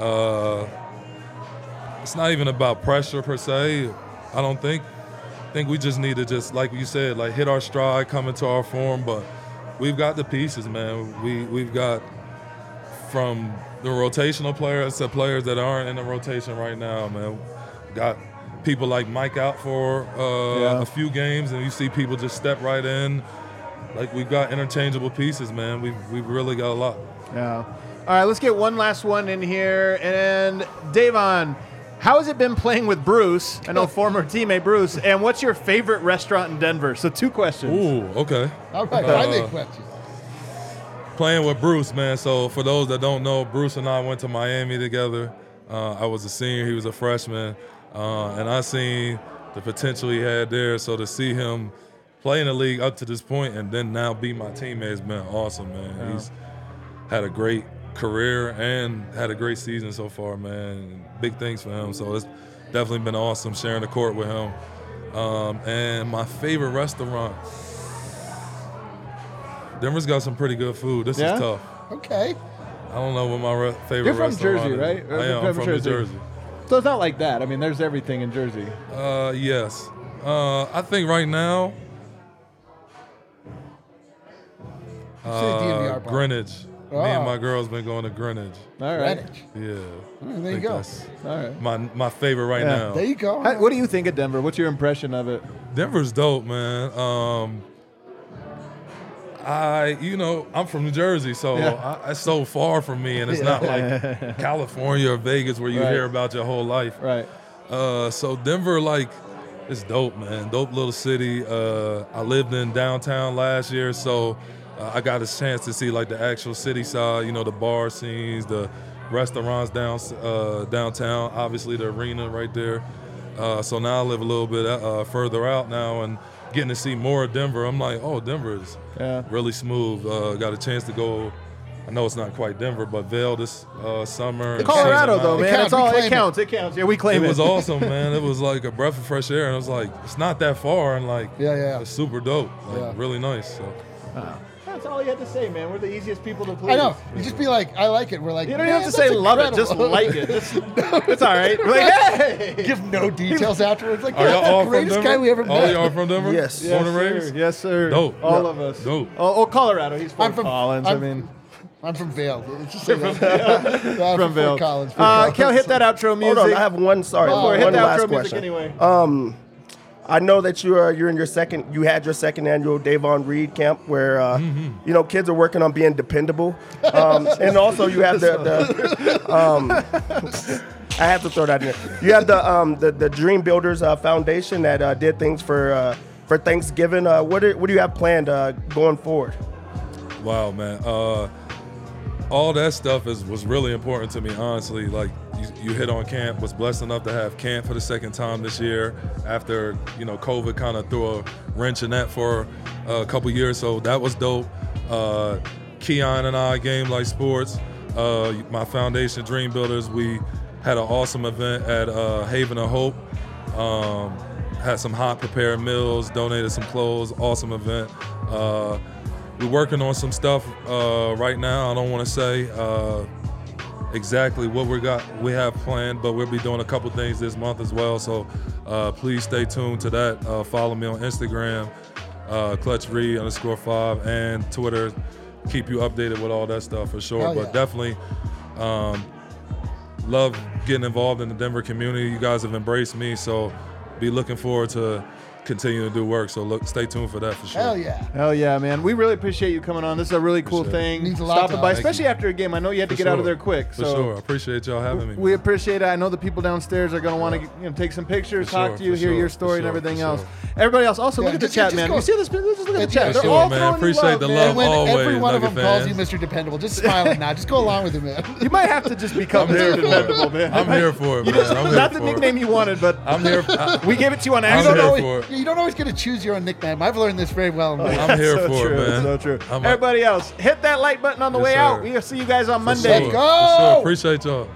Uh, it's not even about pressure per se. I don't think. I think we just need to just, like you said, like hit our stride, come into our form. But we've got the pieces, man. We we've got from the rotational players to players that aren't in the rotation right now, man. Got people like Mike out for uh, Yeah. a few games, and you see people just step right in. Like we've got interchangeable pieces, man. We've we've really got a lot. Yeah. All right, let's get one last one in here. And Davon, how has it been playing with Bruce? I know former teammate Bruce. And what's your favorite restaurant in Denver? So two questions. Ooh, okay. All right, finally questions. Playing with Bruce, man. So for those that don't know, Bruce and I went to Miami together. Uh, I was a senior, he was a freshman, uh, and I seen the potential he had there. So to see him play in the league up to this point and then now be my teammate has been awesome, man. He's had a great career and had a great season so far, man. Big things for him. So it's definitely been awesome sharing the court with him. Um, and my favorite restaurant. Denver's got some pretty good food. This Yeah? is tough. Okay. I don't know what my re- favorite You're from Jersey, is. right? I am. from I'm from Jersey? New Jersey. So it's not like that. I mean, there's everything in Jersey. Uh, yes. Uh, I think right now, uh, bar. Greenwich. Me Oh. and my girl's been going to Greenwich. All right. Greenwich. Yeah. Oh, there you go. All right. My my favorite right Yeah. now. There you go. How- what do you think of Denver? What's your impression of it? Denver's dope, man. Um, I, you know, I'm from New Jersey, so Yeah. I, it's so far from me, and it's not like [laughs] California or Vegas where you Right. hear about your whole life. Right. Uh, so Denver, like, it's dope, man. Dope little city. Uh, I lived in downtown last year, so uh, I got a chance to see like the actual city side. You know, the bar scenes, the restaurants down uh, downtown. Obviously, the arena right there. Uh, so now I live a little bit uh, further out now, and getting to see more of Denver. I'm like, oh, Denver is Yeah. really smooth. Uh, got a chance to go. I know it's not quite Denver, but Vail this uh, summer. and Colorado, though, Monica. man. counts. It's all, it claim it. counts. It counts. Yeah, we claim It it. was awesome, man. It was like a breath of fresh air, and I was like, it's not that far, and like, Yeah, yeah. it's super dope, like, Yeah. really nice. So. That's all you had to say, man. We're the easiest people to please. I know. You just be like, I like it. We're like, You don't even "Man, have to say that's love it. Just incredible." like it. Just, [laughs] it's all right. We're like, hey. Give no details afterwards. Like, Are y'all the all from greatest Denver? guy we ever All met. y'all from Denver? Yes. Yes, Born and sir. raised? Yes, sir. Dope. All Yeah. of us. Dope. Oh, oh, Colorado. He's from I'm from Collins. I'm, I mean, I'm from Vail. Let's just say that. Yeah, [laughs] from Fort Vail. Collins. Fort Uh, Collins. Kel, hit that outro music. Hold on, I have one. Sorry, Go for it. Hit one the last outro music question. anyway. Um, I know that you are you're in your second. You had your second annual Davon Reed camp, where uh, Mm-hmm. you know kids are working on being dependable, um, and also you have the, the um, I have to throw that in there. You have the um the, the Dream Builders uh, Foundation that uh, did things for uh, for Thanksgiving. Uh, what are, what do you have planned uh, going forward? Wow, man. Uh, all that stuff is was really important to me, honestly. Like you, you hit on camp. Was blessed enough to have camp for the second time this year after you know COVID kind of threw a wrench in that for a couple years. So that was dope. Uh, Keon and I, Game Like Sports, uh, my foundation, Dream Builders, we had an awesome event at uh, Haven of Hope. Um, had some hot prepared meals, donated some clothes. Awesome event. Uh, we're working on some stuff uh, right now. I don't want to say uh, exactly what we got we have planned, but we'll be doing a couple things this month as well. So uh, please stay tuned to that. Uh, follow me on Instagram, uh, Clutch Reed underscore five, and Twitter. Keep you updated with all that stuff for sure. Hell but definitely um, love getting involved in the Denver community. You guys have embraced me, so be looking forward to continuing to do work. So look, stay tuned for that for sure. Hell yeah. Hell yeah, man. We really appreciate you coming on. This is a really cool sure. thing. Means a lot Stopping by, us. especially after a game. I know you had to For get out of there quick. For sure. I appreciate y'all having me. We appreciate it. I know the people downstairs are going to want to you know, take some pictures, For talk sure, to you, for hear sure, your for story and everything for else. Sure. Everybody else, also Yeah, look at the just- chat, just man. go- You see this? Just look at the Yeah, chat. They're sure, all man. throwing you Appreciate love, the man. love. And when always, every one of them Nugget calls you. Mr. Dependable, just smile smiling now. Just go along with it, man. You might have to just become Mr. Dependable, man. I'm here for it, You man. just- I'm here not the for it. nickname you wanted, but I'm here. [laughs] We gave it to you on I'm accident. here for it. you don't always get to choose your own nickname. I've learned this very well. I'm here for true, it, man. So true. I'm a- Everybody else, hit that like button on the way out. We'll see you guys on for Monday. sure, Go! Appreciate y'all.